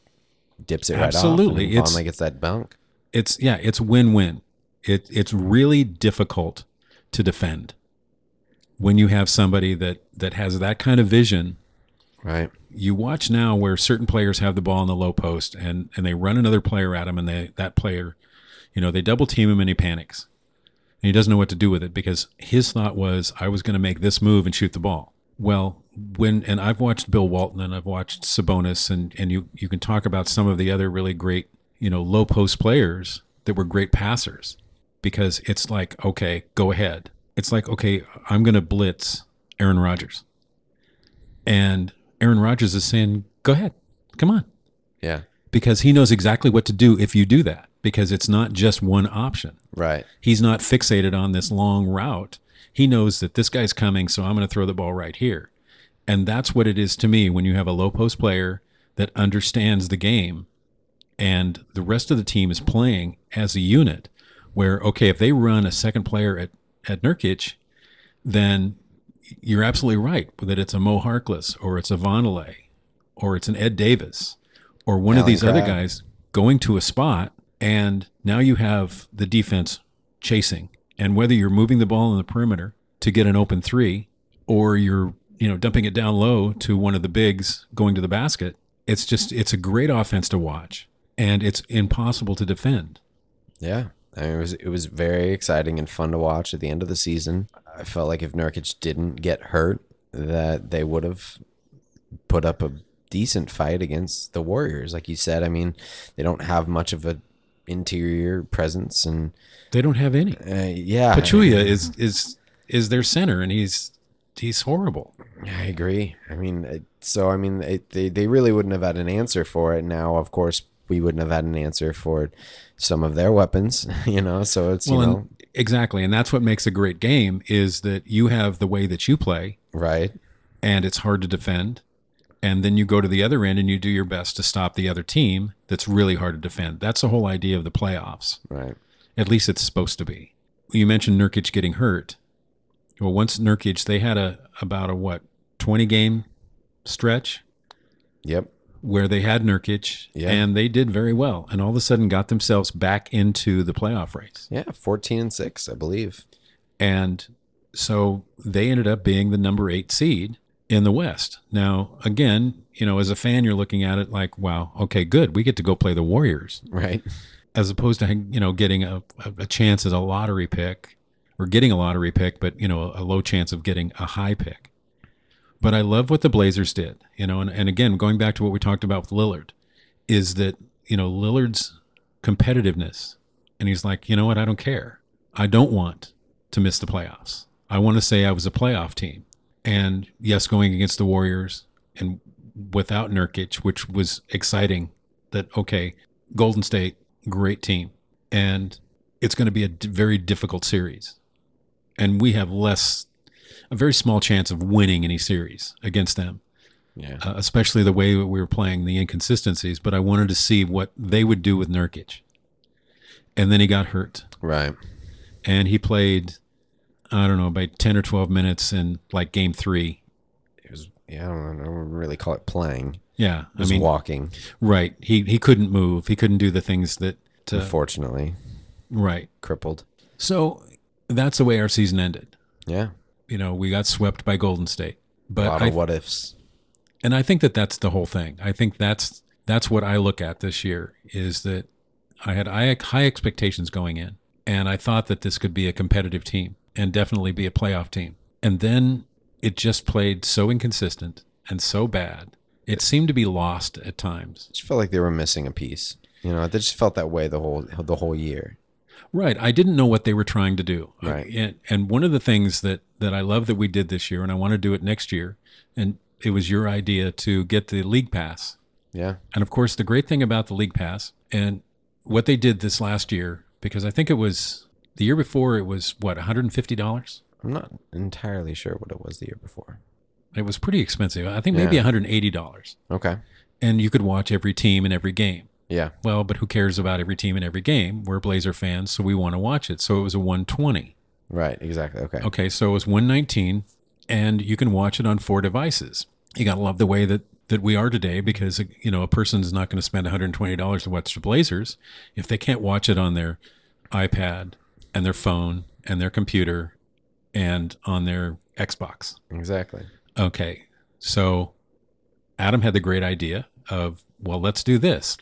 Speaker 3: dips it right
Speaker 2: Absolutely.
Speaker 3: off.
Speaker 2: It's-
Speaker 3: Vonleh gets that dunk.
Speaker 2: It's yeah, it's win-win. It it's really difficult to defend when you have somebody that that has that kind of vision
Speaker 3: Right.
Speaker 2: you watch now where certain players have the ball in the low post and and they run another player at him and they that player you know they double team him and he panics and he doesn't know what to do with it because his thought was i was going to make this move and shoot the ball well when and i've watched bill walton and i've watched sabonis and and you you can talk about some of the other really great you know low post players that were great passers because it's like okay go ahead it's like okay i'm going to blitz aaron rodgers and Aaron Rodgers is saying, "Go ahead, come on,"
Speaker 3: Yeah.
Speaker 2: because he knows exactly what to do if you do that. Because it's not just one option.
Speaker 3: Right.
Speaker 2: He's not fixated on this long route. He knows that this guy's coming, so I'm going to throw the ball right here. And that's what it is to me when you have a low post player that understands the game and the rest of the team is playing as a unit where okay, if they run a second player at at Nurkic, then you're absolutely right that it's a Mo Harkless or it's a Vonleh or it's an Ed Davis or one of
Speaker 3: Allen
Speaker 2: these other guys going to a spot and now you have the defense chasing. And whether you're moving the ball in the perimeter to get an open 3 or you're you know dumping it down low to one of the bigs going to the basket it's just it's a great offense to watch and it's impossible to defend
Speaker 3: Yeah. I mean, it was it was very exciting and fun to watch at the end of the season. I felt like if Nurkic didn't get hurt, that they would have put up a decent fight against the Warriors. Like you said, I mean, they don't have much of a interior presence, and
Speaker 2: they don't have any
Speaker 3: uh, yeah,
Speaker 2: Pachulia is is is their center and he's he's horrible
Speaker 3: I agree. I mean, it- so I mean, it, they they really wouldn't have had an answer for it. Now, of course, we wouldn't have had an answer for some of their weapons. You know, so it's you know
Speaker 2: and exactly and that's what makes a great game is that you have the way that you play
Speaker 3: right,
Speaker 2: and it's hard to defend and then you go to the other end and you do your best to stop the other team that's really hard to defend that's the whole idea of the playoffs
Speaker 3: right,
Speaker 2: At least it's supposed to be. You mentioned Nurkic getting hurt. Well, once Nurkic, they had a about a what twenty game stretch
Speaker 3: yep,
Speaker 2: where they had Nurkic,
Speaker 3: Yeah.
Speaker 2: and they did very well, and all of a sudden got themselves back into the playoff race.
Speaker 3: yeah, fourteen and six, I believe.
Speaker 2: And so they ended up being the number eight seed in the West. Now, again, you know, as a fan, you're looking at it like, wow, okay, good. We get to go play the Warriors
Speaker 3: Right,
Speaker 2: as opposed to, you know, getting a, a, a chance at a lottery pick or getting a lottery pick, but, you know, a low chance of getting a high pick. But I love what the Blazers did, you know, and, and again, going back to what we talked about with Lillard, is that, you know, Lillard's competitiveness. And he's like, you know what? I don't care. I don't want to miss the playoffs. I want to say I was a playoff team. And yes, going against the Warriors and without Nurkic, which was exciting that, okay, Golden State, great team. And it's going to be a very difficult series. And we have less, a very small chance of winning any series against them
Speaker 3: yeah,
Speaker 2: uh, especially the way that we were playing the inconsistencies. But I wanted to see what they would do with Nurkic. And then he got hurt,
Speaker 3: right,
Speaker 2: and he played, I don't know, about ten or twelve minutes in like game three.
Speaker 3: it was. Yeah, I don't, know, I don't really call it playing.
Speaker 2: Yeah, I
Speaker 3: was
Speaker 2: mean,
Speaker 3: walking.
Speaker 2: right? He he couldn't move. He couldn't do the things that. Uh,
Speaker 3: Unfortunately,
Speaker 2: right.
Speaker 3: crippled.
Speaker 2: So that's the way our season ended.
Speaker 3: Yeah,
Speaker 2: You know, we got swept by Golden State. But a
Speaker 3: lot
Speaker 2: I,
Speaker 3: of what ifs.
Speaker 2: and I think that that's the whole thing. I think that's that's what I look at this year is that I had high high expectations going in, and I thought that this could be a competitive team and definitely be a playoff team. And then it just played so inconsistent and so bad. It seemed to be lost at times.
Speaker 3: just felt like they were missing a piece. You know, they just felt that way the whole the whole year.
Speaker 2: Right. I didn't know what they were trying to do.
Speaker 3: Right.
Speaker 2: And, and one of the things that, that I love that we did this year, and I want to do it next year, and it was your idea to get the league pass.
Speaker 3: Yeah,
Speaker 2: And of course, the great thing about the league pass and what they did this last year, because I think it was the year before, it was what, $150?
Speaker 3: I'm not entirely sure what it was the year before.
Speaker 2: It was pretty expensive. I think maybe
Speaker 3: Yeah.
Speaker 2: $180.
Speaker 3: Okay.
Speaker 2: And you could watch every team in every game.
Speaker 3: Yeah.
Speaker 2: Well, but who cares about every team in every game? We're Blazer fans, so we want to watch it. So it was a 120.
Speaker 3: Right. Exactly. Okay.
Speaker 2: Okay, so it was 119 and you can watch it on four devices. You got to love the way that that we are today because you know, a person's not going to spend $120 to watch the Blazers if they can't watch it on their iPad and their phone and their computer and on their Xbox.
Speaker 3: Exactly.
Speaker 2: Okay. So Adam had the great idea of, well, let's do this.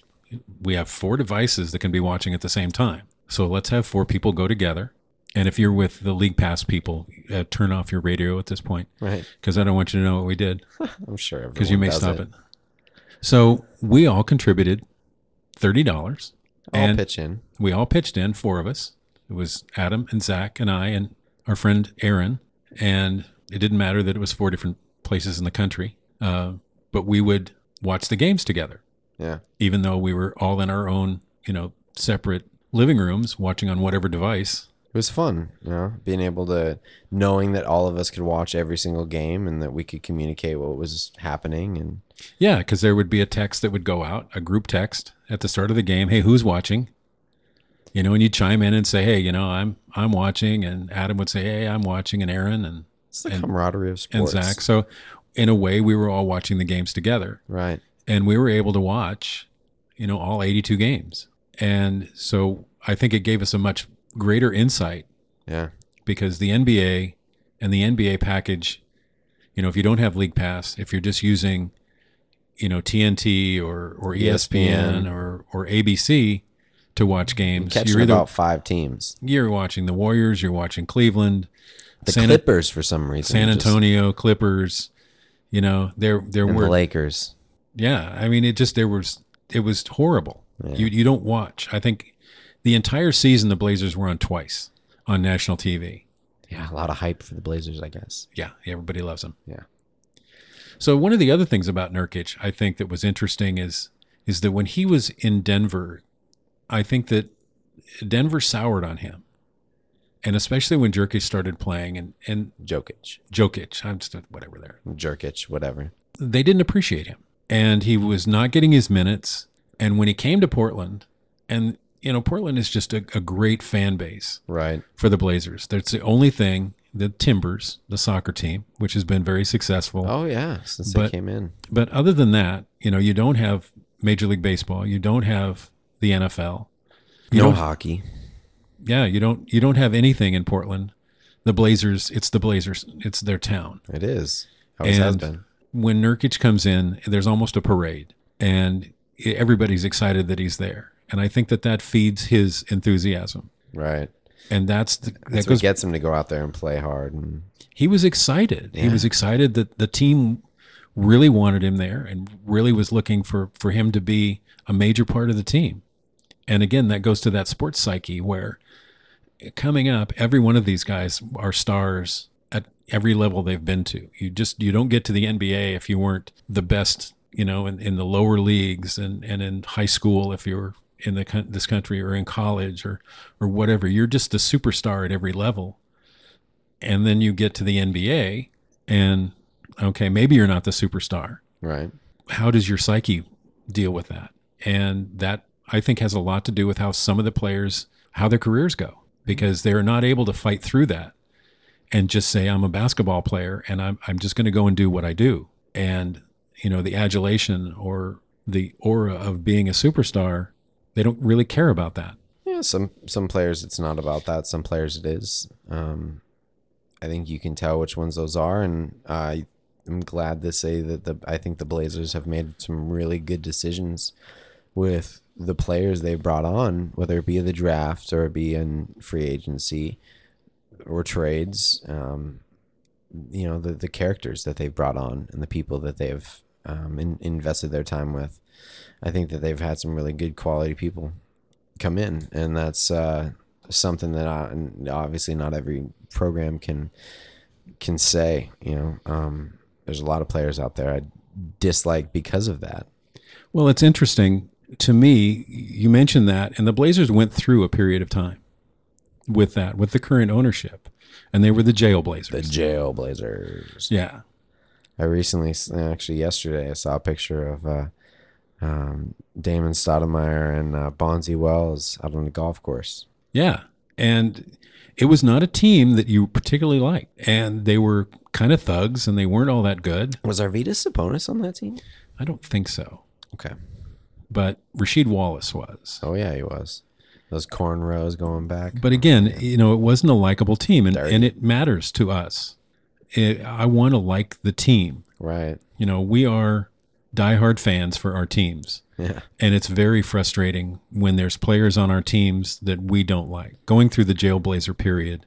Speaker 2: We have four devices that can be watching at the same time. So let's have four people go together. And if you're with the League Pass people, uh, turn off your radio at this point
Speaker 3: Right.
Speaker 2: because I don't want you to know what we did
Speaker 3: I'm sure
Speaker 2: because you may stop it. So we all contributed $30
Speaker 3: I'll
Speaker 2: and
Speaker 3: pitch in.
Speaker 2: we all pitched in, four of us. It was Adam and Zach and I and our friend Aaron. And it didn't matter that it was four different places in the country. Uh, but we would watch the games together,
Speaker 3: Yeah.
Speaker 2: even though we were all in our own, you know, separate living rooms watching on whatever device.
Speaker 3: It was fun, you know, being able to knowing that all of us could watch every single game and that we could communicate what was happening and
Speaker 2: Yeah, because there would be a text that would go out, a group text at the start of the game. Hey, who's watching? You know, and you'd chime in and say, "Hey, you know, I'm I'm watching," and Adam would say, "Hey, I'm watching," and Aaron and
Speaker 3: it's the
Speaker 2: And-
Speaker 3: camaraderie of sports. and.
Speaker 2: Zach. So, in a way, we were all watching the games together,
Speaker 3: Right.
Speaker 2: And we were able to watch, you know, all 82 games. And so, I think it gave us a much greater insight
Speaker 3: Yeah.
Speaker 2: because the NBA and the NBA package, you know, if you don't have League Pass, if you're just using, you know, TNT or or ESPN,
Speaker 3: ESPN.
Speaker 2: or or ABC to watch games,
Speaker 3: Catching
Speaker 2: you're either
Speaker 3: about five teams.
Speaker 2: you're watching the Warriors, you're watching Cleveland,
Speaker 3: The
Speaker 2: San,
Speaker 3: Clippers for some reason.
Speaker 2: San
Speaker 3: just-
Speaker 2: Antonio Clippers. You know, there there were
Speaker 3: the Lakers.
Speaker 2: Yeah. I mean, it just there was it was horrible. You you don't watch. I think the entire season the Blazers were on twice on national TV.
Speaker 3: Yeah, a lot of hype for the Blazers, I guess.
Speaker 2: Yeah, everybody loves them.
Speaker 3: Yeah.
Speaker 2: So one of the other things about Nurkic, I think that was interesting is is that when he was in Denver, I think that Denver soured on him, and especially when Jerkic started playing and and
Speaker 3: Jokic,
Speaker 2: Jokic, I'm just whatever there,
Speaker 3: Jerkic, whatever.
Speaker 2: they didn't appreciate him, and he was not getting his minutes. And when he came to Portland, and you know Portland is just a, a great fan base,
Speaker 3: Right.
Speaker 2: for the Blazers. That's the only thing. The Timbers, the soccer team, which has been very successful.
Speaker 3: Oh yeah, since
Speaker 2: But-
Speaker 3: they came in.
Speaker 2: But other than that, you know, you don't have Major League Baseball. You don't have the NFL. You
Speaker 3: no hockey.
Speaker 2: yeah, you don't. You don't have anything in Portland. The Blazers. It's the Blazers. It's their town.
Speaker 3: It is. Always has
Speaker 2: And
Speaker 3: been.
Speaker 2: When Nurkic comes in, there's almost a parade, and everybody's excited that he's there. And I think that that feeds his enthusiasm.
Speaker 3: Right.
Speaker 2: And that's the, that
Speaker 3: That's
Speaker 2: goes
Speaker 3: gets him to go out there and play hard. And
Speaker 2: he was excited. He was excited that the team really wanted him there and really was looking for for him to be a major part of the team. And again, that goes to that sports psyche where coming up, every one of these guys are stars every level they've been to. You just you don't get to the NBA if you weren't the best, you know, in, in the lower leagues and, and in high school if you're in the this country or in college or or whatever. You're just a superstar at every level. And then you get to the NBA and okay, maybe you're not the superstar.
Speaker 3: right.
Speaker 2: How does your psyche deal with that? And that I think has a lot to do with how some of the players how their careers go because they're not able to fight through that and just say I'm a basketball player and I'm I'm just going to go and do what I do. And you know, the adulation or the aura of being a superstar, they don't really care about that.
Speaker 3: Yeah, some some players it's not about that. Some players it is. Um, I think you can tell which ones those are, and I am glad to say that the I think the Blazers have made some really good decisions with the players they brought on, whether it be the draft or it be in free agency or trades, um, you know, the, the characters that they've brought on and the people that they've um, in, invested their time with. I think that they've had some really good quality people come in, and that's uh, something that I, obviously not every program can can say. You know, um, there's a lot of players out there I dislike because of that.
Speaker 2: Well, it's interesting to me. You mentioned that, and the Blazers went through a period of time with that, with the current ownership, and they were the jail Blazers.
Speaker 3: The jail Blazers.
Speaker 2: yeah,
Speaker 3: I recently, actually yesterday, I saw a picture of uh, um, Damon Stoudemire and uh, Bonzi Wells out on the golf course.
Speaker 2: yeah, and it was not a team that you particularly liked, and they were kind of thugs, and they weren't all that good.
Speaker 3: Was Arvydas Sabonis on that team?
Speaker 2: I don't think so,
Speaker 3: Okay.
Speaker 2: but Rasheed Wallace was.
Speaker 3: Oh yeah, he was. Those cornrows going back.
Speaker 2: But again, you know, it wasn't a likable team, and,
Speaker 3: Dirty.
Speaker 2: and it matters to us. It, I want to like the team.
Speaker 3: right.
Speaker 2: You know, we are diehard fans for our teams,
Speaker 3: Yeah.
Speaker 2: and it's very frustrating when there's players on our teams that we don't like. Going through the jailblazer period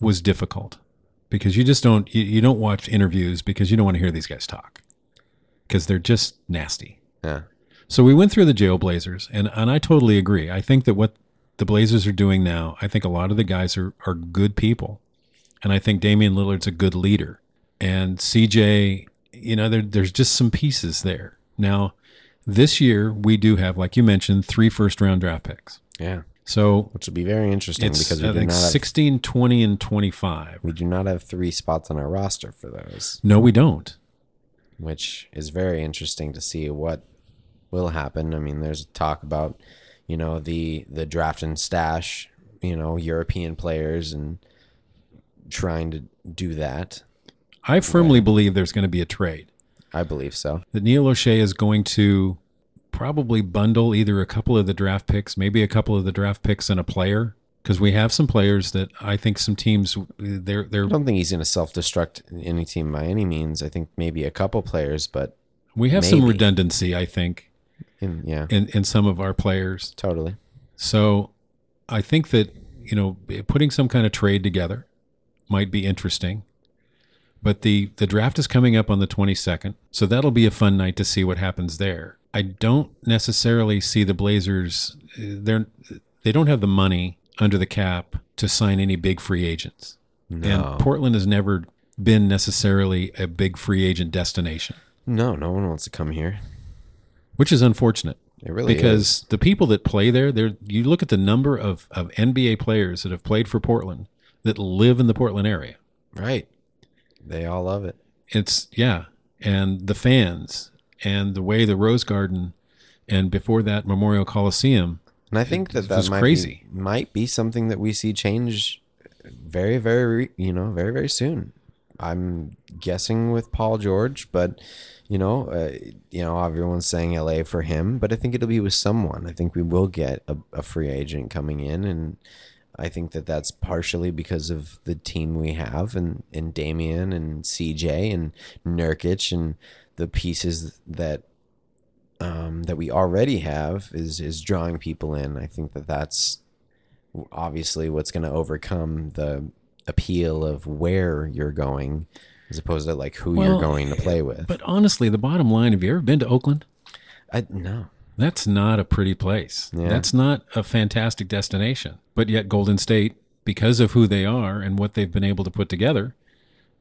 Speaker 2: was difficult because you just don't you, you don't watch interviews because you don't want to hear these guys talk because they're just nasty.
Speaker 3: Yeah.
Speaker 2: So we went through the jail Blazers, and, and I totally agree. I think that what the Blazers are doing now, I think a lot of the guys are, are good people. And I think Damian Lillard's a good leader. And CJ, you know, there, there's just some pieces there. Now, this year, we do have, like you mentioned, three first round draft picks.
Speaker 3: Yeah.
Speaker 2: So
Speaker 3: Which will be very interesting
Speaker 2: it's
Speaker 3: because we
Speaker 2: I
Speaker 3: do
Speaker 2: think
Speaker 3: not have
Speaker 2: 16, 20, and 25.
Speaker 3: we do not have three spots on our roster for those,
Speaker 2: No, we don't.
Speaker 3: which is very interesting to see what will happen. I mean, there's talk about, you know, the the draft and stash, you know, European players and trying to do that.
Speaker 2: I firmly believe there's going to be a trade.
Speaker 3: I believe so.
Speaker 2: that Neil Olshey is going to probably bundle either a couple of the draft picks, maybe a couple of the draft picks and a player, because we have some players that I think some teams they're they're
Speaker 3: I don't think he's going to self-destruct any team by any means. I think maybe a couple players, but
Speaker 2: we have some redundancy. I think
Speaker 3: in, yeah,
Speaker 2: in in some of our players.
Speaker 3: totally.
Speaker 2: So I think that you know putting some kind of trade together might be interesting. But the the draft is coming up on the 22nd, so that'll be a fun night to see what happens there. I don't necessarily see the Blazers they're they don't have the money under the cap to sign any big free agents.
Speaker 3: No.
Speaker 2: And Portland has never been necessarily a big free agent destination,
Speaker 3: No, no one wants to come here.
Speaker 2: Which is unfortunate.
Speaker 3: It really is
Speaker 2: because
Speaker 3: is.
Speaker 2: the people that play there, there you look at the number of, of NBA players that have played for Portland that live in the Portland area.
Speaker 3: Right. They all love it.
Speaker 2: It's yeah, and the fans and the way the Rose Garden and before that Memorial Coliseum.
Speaker 3: And I think that
Speaker 2: it
Speaker 3: that
Speaker 2: was
Speaker 3: might
Speaker 2: crazy.
Speaker 3: Be, might be something that we see change very, very, you know, very, very soon. I'm guessing with Paul George, but you know, uh, you know, everyone's saying LA for him, but I think it'll be with someone. I think we will get a, a free agent coming in, and I think that that's partially because of the team we have, and and Damian and CJ and Nurkic and the pieces that um, that we already have is is drawing people in. I think that that's obviously what's going to overcome the appeal of where you're going, as opposed to like who you're going to play with.
Speaker 2: But honestly, the bottom line: Have you ever been to Oakland?
Speaker 3: I, no,
Speaker 2: That's not a pretty place.
Speaker 3: Yeah.
Speaker 2: That's not a fantastic destination. But yet, Golden State, because of who they are and what they've been able to put together,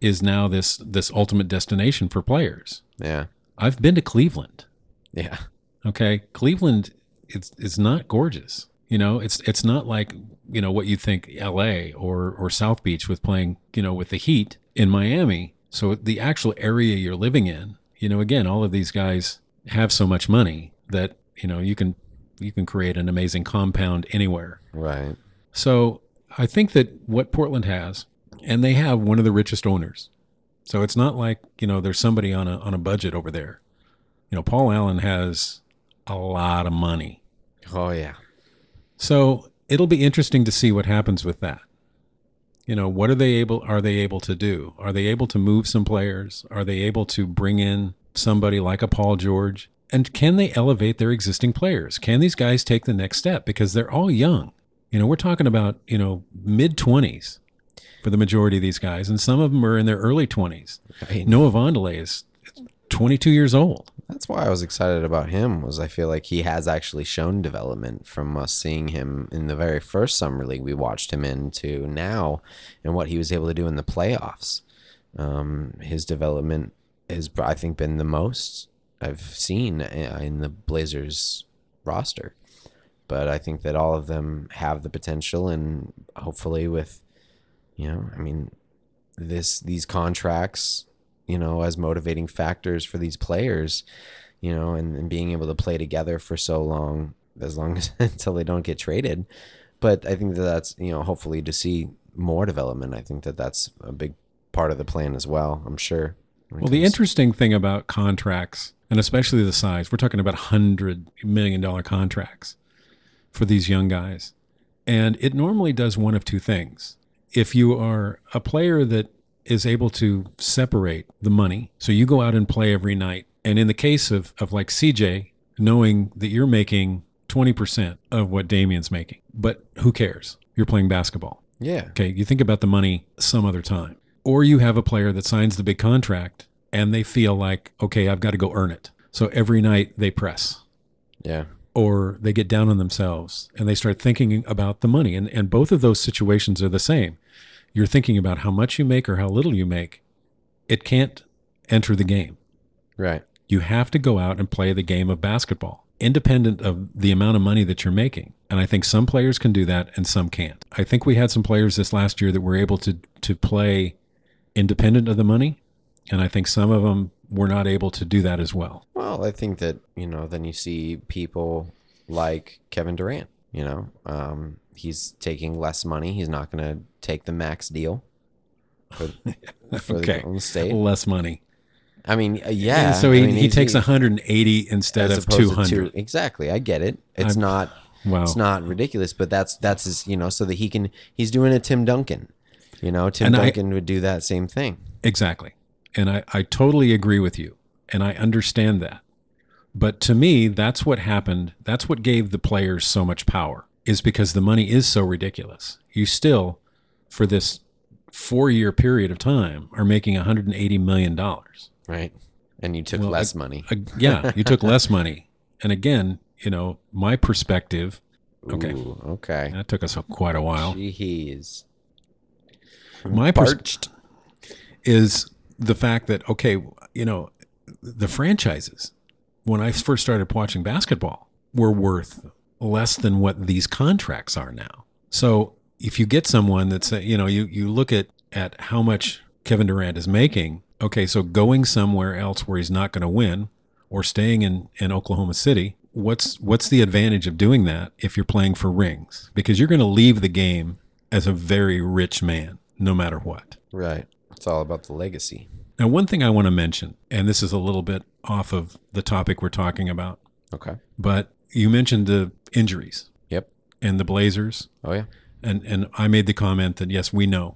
Speaker 2: is now this this ultimate destination for players.
Speaker 3: yeah,
Speaker 2: I've been to Cleveland.
Speaker 3: yeah,
Speaker 2: Okay, Cleveland it's it's not gorgeous. You know, it's it's not like you know what you think L.A. or or South Beach with playing you know with the Heat in Miami. So the actual area you're living in, you know, again, all of these guys have so much money that you know you can you can create an amazing compound anywhere.
Speaker 3: right,
Speaker 2: So I think that what Portland has, and they have one of the richest owners. So it's not like you know there's somebody on a on a budget over there. You know, Paul Allen has a lot of money.
Speaker 3: oh yeah,
Speaker 2: So it'll be interesting to see what happens with that. You know, what are they able are they able to do? Are they able to move some players? Are they able to bring in somebody like a Paul George And can they elevate their existing players? Can these guys take the next step? Because they're all young. You know, we're talking about, you know, mid 20s for the majority of these guys, and some of them are in their early 20s.
Speaker 3: Right.
Speaker 2: Noah Vondelay is 22 years old.
Speaker 3: That's why I was excited about him. Was I feel like he has actually shown development from us seeing him in the very first summer league we watched him in to now, and what he was able to do in the playoffs. Um, his development has, I think, been the most I've seen uh, in the Blazers roster. But I think that all of them have the potential, and hopefully, with you know, I mean, this these contracts you know, as motivating factors for these players, you know, and, and being able to play together for so long, as long as until they don't get traded. But I think that that's, you know, hopefully to see more development. I think that that's a big part of the plan as well, I'm sure.
Speaker 2: Well, the interesting thing about contracts, and especially the size, we're talking about $100 million contracts for these young guys. And it normally does one of two things. If you are a player that is able to separate the money, so you go out and play every night. And in the case of, of like CJ, knowing that you're making 20% of what Damian's making, but who cares? You're playing basketball.
Speaker 3: yeah.
Speaker 2: Okay, you think about the money some other time. Or you have a player that signs the big contract and they feel like, okay, I've got to go earn it. So every night they press
Speaker 3: Yeah.
Speaker 2: or they get down on themselves and they start thinking about the money. And, and both of those situations are the same. You're thinking about how much you make or how little you make. It can't enter the game.
Speaker 3: Right.
Speaker 2: You have to go out and play the game of basketball, independent of the amount of money that you're making. And I think some players can do that and some can't. I think we had some players this last year that were able to to play independent of the money, and I think some of them were not able to do that as well.
Speaker 3: Well, I think that, you know, then you see people like Kevin Durant, you know, um, he's taking less money. He's not going to take the max deal for, for
Speaker 2: Okay.
Speaker 3: the State.
Speaker 2: Less money.
Speaker 3: I mean, uh, yeah.
Speaker 2: And so he,
Speaker 3: I mean,
Speaker 2: he takes 180 instead of
Speaker 3: opposed to
Speaker 2: 200.
Speaker 3: two- exactly. I get it. It's
Speaker 2: I'm-
Speaker 3: not.
Speaker 2: Wow.
Speaker 3: It's not ridiculous, but that's that's his. You know, so that he can. He's doing a Tim Duncan. You know, Tim
Speaker 2: And I-
Speaker 3: Duncan would do that same thing.
Speaker 2: Exactly. And I, I totally agree with you. And I understand that. But to me, that's what happened. That's what gave the players so much power, is because the money is so ridiculous. You still, for this four year period of time, are making $180 million.
Speaker 3: Right. And you took
Speaker 2: Well,
Speaker 3: less money.
Speaker 2: Uh, yeah, you took less money. And again, you know, my perspective, okay,
Speaker 3: Ooh, okay.
Speaker 2: that took us a, quite a while.
Speaker 3: Jeez.
Speaker 2: My pers- is the fact that okay, you know, the franchises when I first started watching basketball were worth less than what these contracts are now. So if you get someone that's uh, you know you you look at at how much Kevin Durant is making, okay, so going somewhere else where he's not going to win or staying in in Oklahoma City, what's what's the advantage of doing that if you're playing for rings? Because you're going to leave the game as a very rich man no matter what.
Speaker 3: Right. It's all about the legacy.
Speaker 2: Now, one thing I want to mention, and this is a little bit off of the topic we're talking about,
Speaker 3: Okay.
Speaker 2: but you mentioned the injuries
Speaker 3: Yep.
Speaker 2: and the Blazers,
Speaker 3: Oh yeah.
Speaker 2: and, and I made the comment that yes, we know.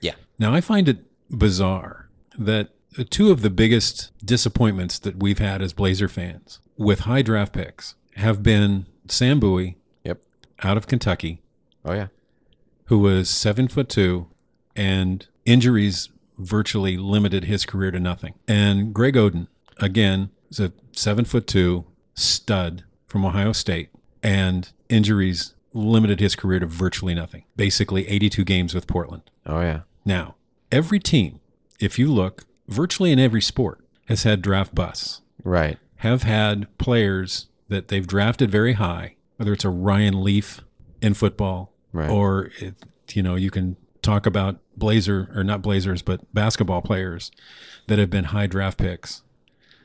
Speaker 3: Yeah.
Speaker 2: Now, I find it bizarre that two of the biggest disappointments that we've had as Blazer fans with high draft picks have been Sam Bowie
Speaker 3: Yep.
Speaker 2: out of Kentucky,
Speaker 3: Oh yeah.
Speaker 2: who was seven foot two, and injuries virtually limited his career to nothing. And Greg Oden, again, is a seven foot two stud from Ohio State, and injuries limited his career to virtually nothing. Basically, 82 games with Portland.
Speaker 3: Oh yeah.
Speaker 2: Now, every team, if you look, virtually in every sport, has had draft busts
Speaker 3: Right.
Speaker 2: have had players that they've drafted very high, whether it's a Ryan Leaf in football,
Speaker 3: Right.
Speaker 2: or it, you know you can talk about Blazer or not Blazers, but basketball players that have been high draft picks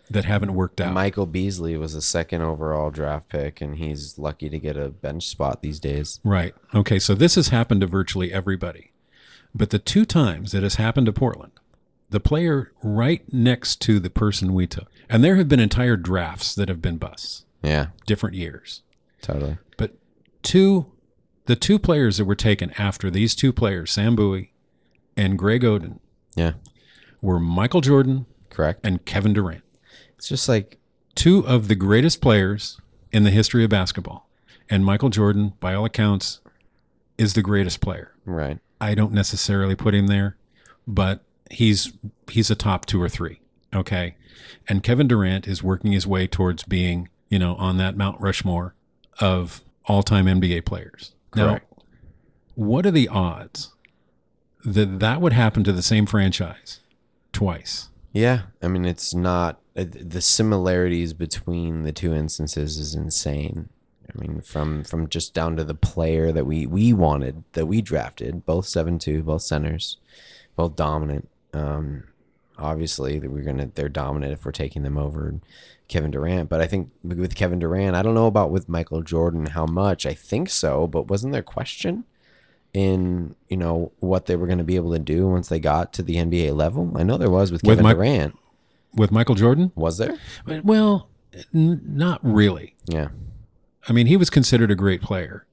Speaker 2: that haven't worked out.
Speaker 3: Michael Beasley was a second overall draft pick, and he's lucky to get a bench spot these days.
Speaker 2: Right. Okay. So this has happened to virtually everybody. But the two times it has happened to Portland, the player right next to the person we took, and there have been entire drafts that have been busts,
Speaker 3: Yeah.
Speaker 2: different years.
Speaker 3: Totally.
Speaker 2: But two, the two players that were taken after these two players, Sam Bowie and Greg Oden,
Speaker 3: Yeah.
Speaker 2: were Michael Jordan
Speaker 3: Correct.
Speaker 2: and Kevin Durant.
Speaker 3: It's just like
Speaker 2: two of the greatest players in the history of basketball. And Michael Jordan, by all accounts, is the greatest player.
Speaker 3: Right.
Speaker 2: I don't necessarily put him there, but he's he's a top two or three. Okay. And Kevin Durant is working his way towards being, you know, on that Mount Rushmore of all time NBA players.
Speaker 3: Correct.
Speaker 2: Now, what are the odds that that would happen to the same franchise twice?
Speaker 3: Yeah, I mean it's not uh, the similarities between the two instances is insane. I mean from from just down to the player that we we wanted that we drafted, both seven two, both centers, both dominant. Um, obviously that we're gonna they're dominant if we're taking them over Kevin Durant. But I think with Kevin Durant, I don't know about with Michael Jordan how much. I think so, but wasn't there question? In you know what they were going to be able to do once they got to the NBA level. I know there was with
Speaker 2: With
Speaker 3: Kevin
Speaker 2: Mi-
Speaker 3: Durant.
Speaker 2: With Michael Jordan?
Speaker 3: Was there?
Speaker 2: Well, n- not really.
Speaker 3: Yeah,
Speaker 2: I mean, he was considered a great player.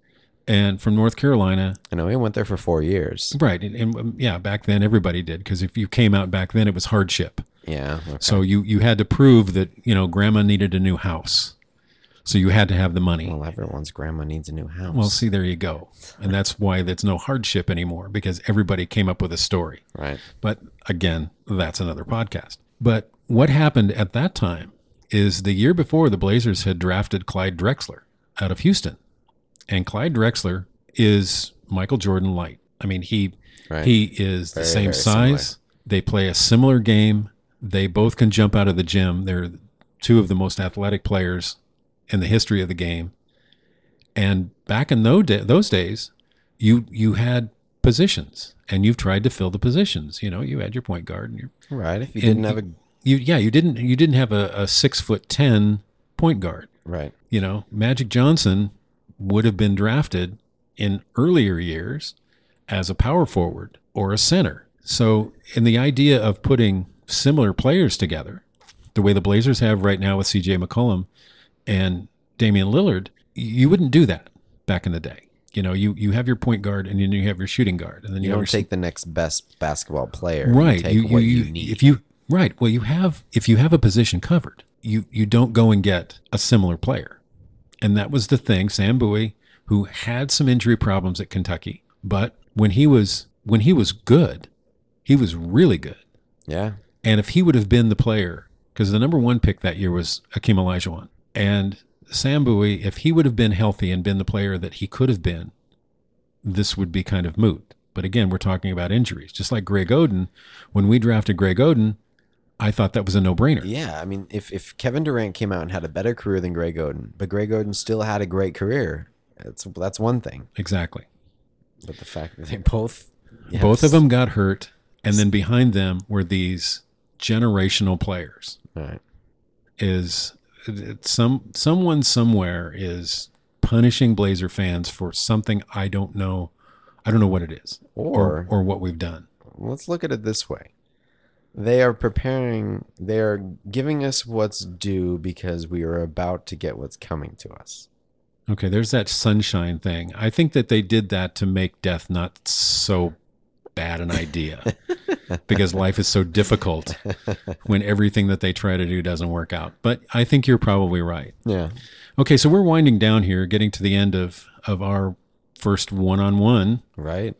Speaker 2: And from North Carolina,
Speaker 3: I know he went there for four years.
Speaker 2: right. And, and um, yeah, back then everybody did because if you came out back then, it was hardship.
Speaker 3: Yeah, okay.
Speaker 2: So you, you had to prove that, you know, grandma needed a new house. So you had to have the money.
Speaker 3: well, everyone's grandma needs a new house.
Speaker 2: Well, see, there you go. And that's why there's no hardship anymore because everybody came up with a story.
Speaker 3: right.
Speaker 2: But again, that's another podcast. But what happened at that time is the year before the Blazers had drafted Clyde Drexler out of Houston. And Clyde Drexler is Michael Jordan light. I mean, he
Speaker 3: Right.
Speaker 2: he is the
Speaker 3: Very,
Speaker 2: same
Speaker 3: very
Speaker 2: size. They play a similar game. They both can jump out of the gym. They're two of the most athletic players in the history of the game. And back in those, da- those days, you you had positions and you've tried to fill the positions. You know, you had your point guard and your
Speaker 3: Right. If you didn't have a
Speaker 2: you yeah you didn't you didn't have a, a six foot ten point guard.
Speaker 3: right.
Speaker 2: You know, Magic Johnson would have been drafted in earlier years as a power forward or a center. So, in the idea of putting similar players together, the way the Blazers have right now with CJ McCollum and Damian Lillard, you wouldn't do that back in the day. You know, you, you have your point guard and then you have your shooting guard, and then you,
Speaker 3: You don't take the next best basketball player. You
Speaker 2: right
Speaker 3: take
Speaker 2: you,
Speaker 3: what
Speaker 2: you,
Speaker 3: you, need.
Speaker 2: if you right well you have if you have a position covered you you don't go and get a similar player and that was the thing sam bowie who had some injury problems at kentucky but when he was when he was good he was really good
Speaker 3: yeah.
Speaker 2: and if he would have been the player because the number one pick that year was Akeem Olajuwon and sam bowie if he would have been healthy and been the player that he could have been this would be kind of moot. But again, we're talking about injuries. Just like Greg Oden, when we drafted Greg Oden, I thought that was a no-brainer.
Speaker 3: Yeah, I mean, if, if Kevin Durant came out and had a better career than Greg Oden, but Greg Oden still had a great career, that's that's one thing.
Speaker 2: Exactly.
Speaker 3: But the fact that they both,
Speaker 2: Both of them got hurt, and then behind them were these generational players.
Speaker 3: Right.
Speaker 2: Is some someone somewhere is punishing Blazer fans for something I don't know. I don't know what it is,
Speaker 3: Or-
Speaker 2: or, or what we've done.
Speaker 3: let's look at it this way they are preparing they are giving us what's due because we are about to get what's coming to us
Speaker 2: Okay, there's that sunshine thing. I think that they did that to make death not so bad an idea because life is so difficult when everything that they try to do doesn't work out. But I think you're probably right.
Speaker 3: yeah
Speaker 2: Okay, so we're winding down here, getting to the end of of our first one-on-one
Speaker 3: right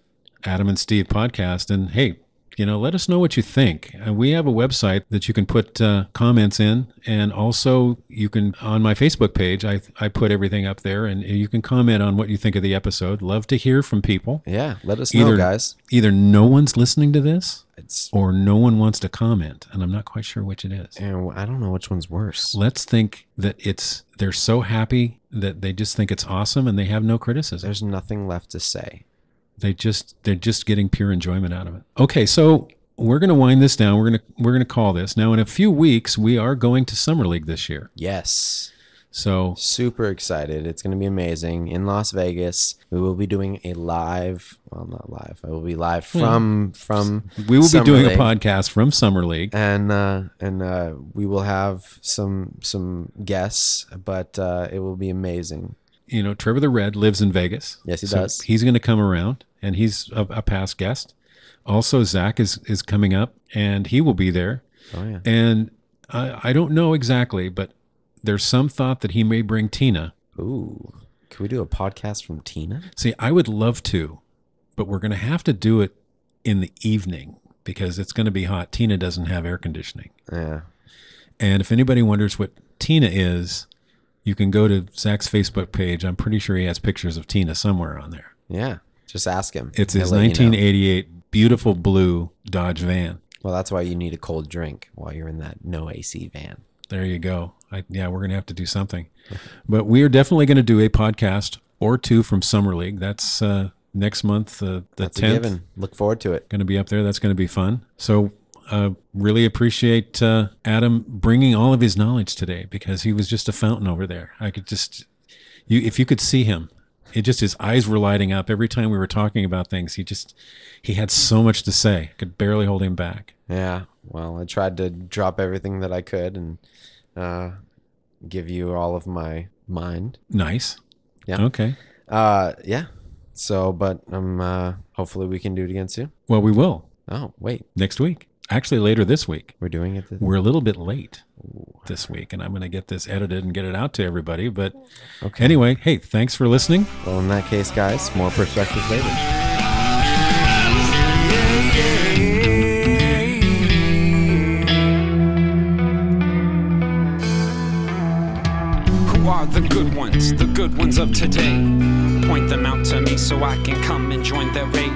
Speaker 2: Adam and Steve podcast. And hey, you know, let us know what you think. Uh, we have a website that you can put uh, comments in, and also you can on my Facebook page. I I put everything up there, and you can comment on what you think of the episode. Love to hear from people.
Speaker 3: yeah let us know
Speaker 2: Either-
Speaker 3: guys
Speaker 2: Either no one's listening to this,
Speaker 3: it's
Speaker 2: or no one wants to comment, and I'm not quite sure which it is.
Speaker 3: and i don't know which one's worse
Speaker 2: Let's think that it's they're so happy that they just think it's awesome, and they have no criticism.
Speaker 3: there's nothing left to say
Speaker 2: they just they're just getting pure enjoyment out of it. Okay, so we're gonna wind this down. We're gonna we're gonna call this now. In a few weeks, we are going to summer league this year.
Speaker 3: yes
Speaker 2: So
Speaker 3: super excited it's going to be amazing in las vegas we will be doing a live well not live i will be live from from
Speaker 2: we will be doing
Speaker 3: League.
Speaker 2: a podcast from summer league.
Speaker 3: and uh, and uh, we will have some some guests, but uh, it will be amazing.
Speaker 2: You know, Trevor the Red lives in Vegas.
Speaker 3: Yes, he
Speaker 2: So
Speaker 3: does.
Speaker 2: He's going to come around, and he's a, a past guest. Also, Zach is is coming up, and he will be there.
Speaker 3: Oh yeah,
Speaker 2: And I, I don't know exactly, but there's some thought that he may bring Tina.
Speaker 3: Ooh, can we do a podcast from Tina?
Speaker 2: See, I would love to, but we're going to have to do it in the evening because it's going to be hot. Tina doesn't have air conditioning.
Speaker 3: Yeah.
Speaker 2: And if anybody wonders what Tina is, you can go to Zach's Facebook page. I'm pretty sure he has pictures of Tina somewhere on there.
Speaker 3: Yeah. Just ask him.
Speaker 2: It's
Speaker 3: He'll
Speaker 2: his
Speaker 3: let you know.
Speaker 2: 1988 beautiful blue Dodge van.
Speaker 3: Well, that's why you need a cold drink while you're in that no AC van.
Speaker 2: There you go. I, yeah, we're going to have to do something. But we are definitely going to do a podcast or two from Summer League. That's uh, next month, uh, the
Speaker 3: That's a
Speaker 2: 10th.
Speaker 3: given. Look forward to it.
Speaker 2: Going to be up there. That's going to be fun. So, uh, really appreciate uh, Adam bringing all of his knowledge today because he was just a fountain over there. I could just, you if you could see him, it just his eyes were lighting up every time we were talking about things. He just, he had so much to say. Could barely hold him back.
Speaker 3: Yeah. Well, I tried to drop everything that I could and uh, give you all of my mind.
Speaker 2: Nice.
Speaker 3: Yeah.
Speaker 2: Okay.
Speaker 3: Uh, yeah. So, but um, uh, hopefully we can do it again soon.
Speaker 2: Well, we will
Speaker 3: Oh, wait,
Speaker 2: next week. Actually, later this week.
Speaker 3: we're doing it. This-
Speaker 2: We're a little bit late this week, and I'm going to get this edited and get it out to everybody. But
Speaker 3: Okay.
Speaker 2: anyway, hey, thanks for listening.
Speaker 3: Well, in that case, guys, more perspective later.
Speaker 4: Who are the good ones, the good ones of today? Point them out to me so I can come and join their raid.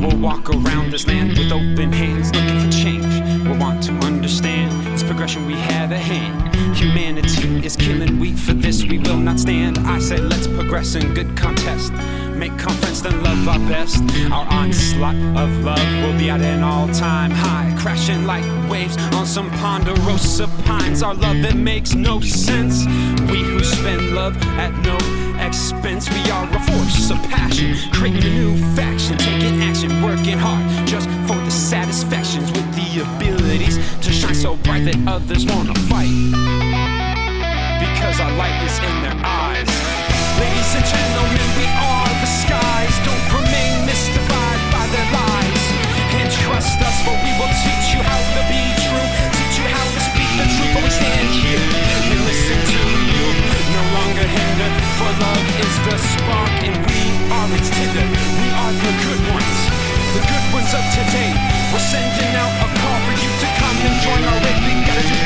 Speaker 4: We'll walk around this land with open hands, looking for change. We'll want to understand this progression we have at hand. Humanity is killing, we for this we will not stand. I say let's progress in good contest. Make conference, then love our best. Our onslaught of love will be at an all time high, crashing like waves on some ponderosa pines. Our love, it makes no sense. We who spend love at no expense, we are a force of passion, creating a new faction, taking action, working hard just for the satisfactions with the abilities to shine so bright that others wanna fight because our light is in their eyes. Ladies and gentlemen, we are the skies. Don't remain mystified by their lies. And trust us, for we will teach you how to be true. Teach you how to speak the truth. But we stand here and listen to you. No longer hinder, for love is the spark and we are its tinder. We are the good ones, the good ones of today. We're sending out a call for you to come and join our ring. We gotta do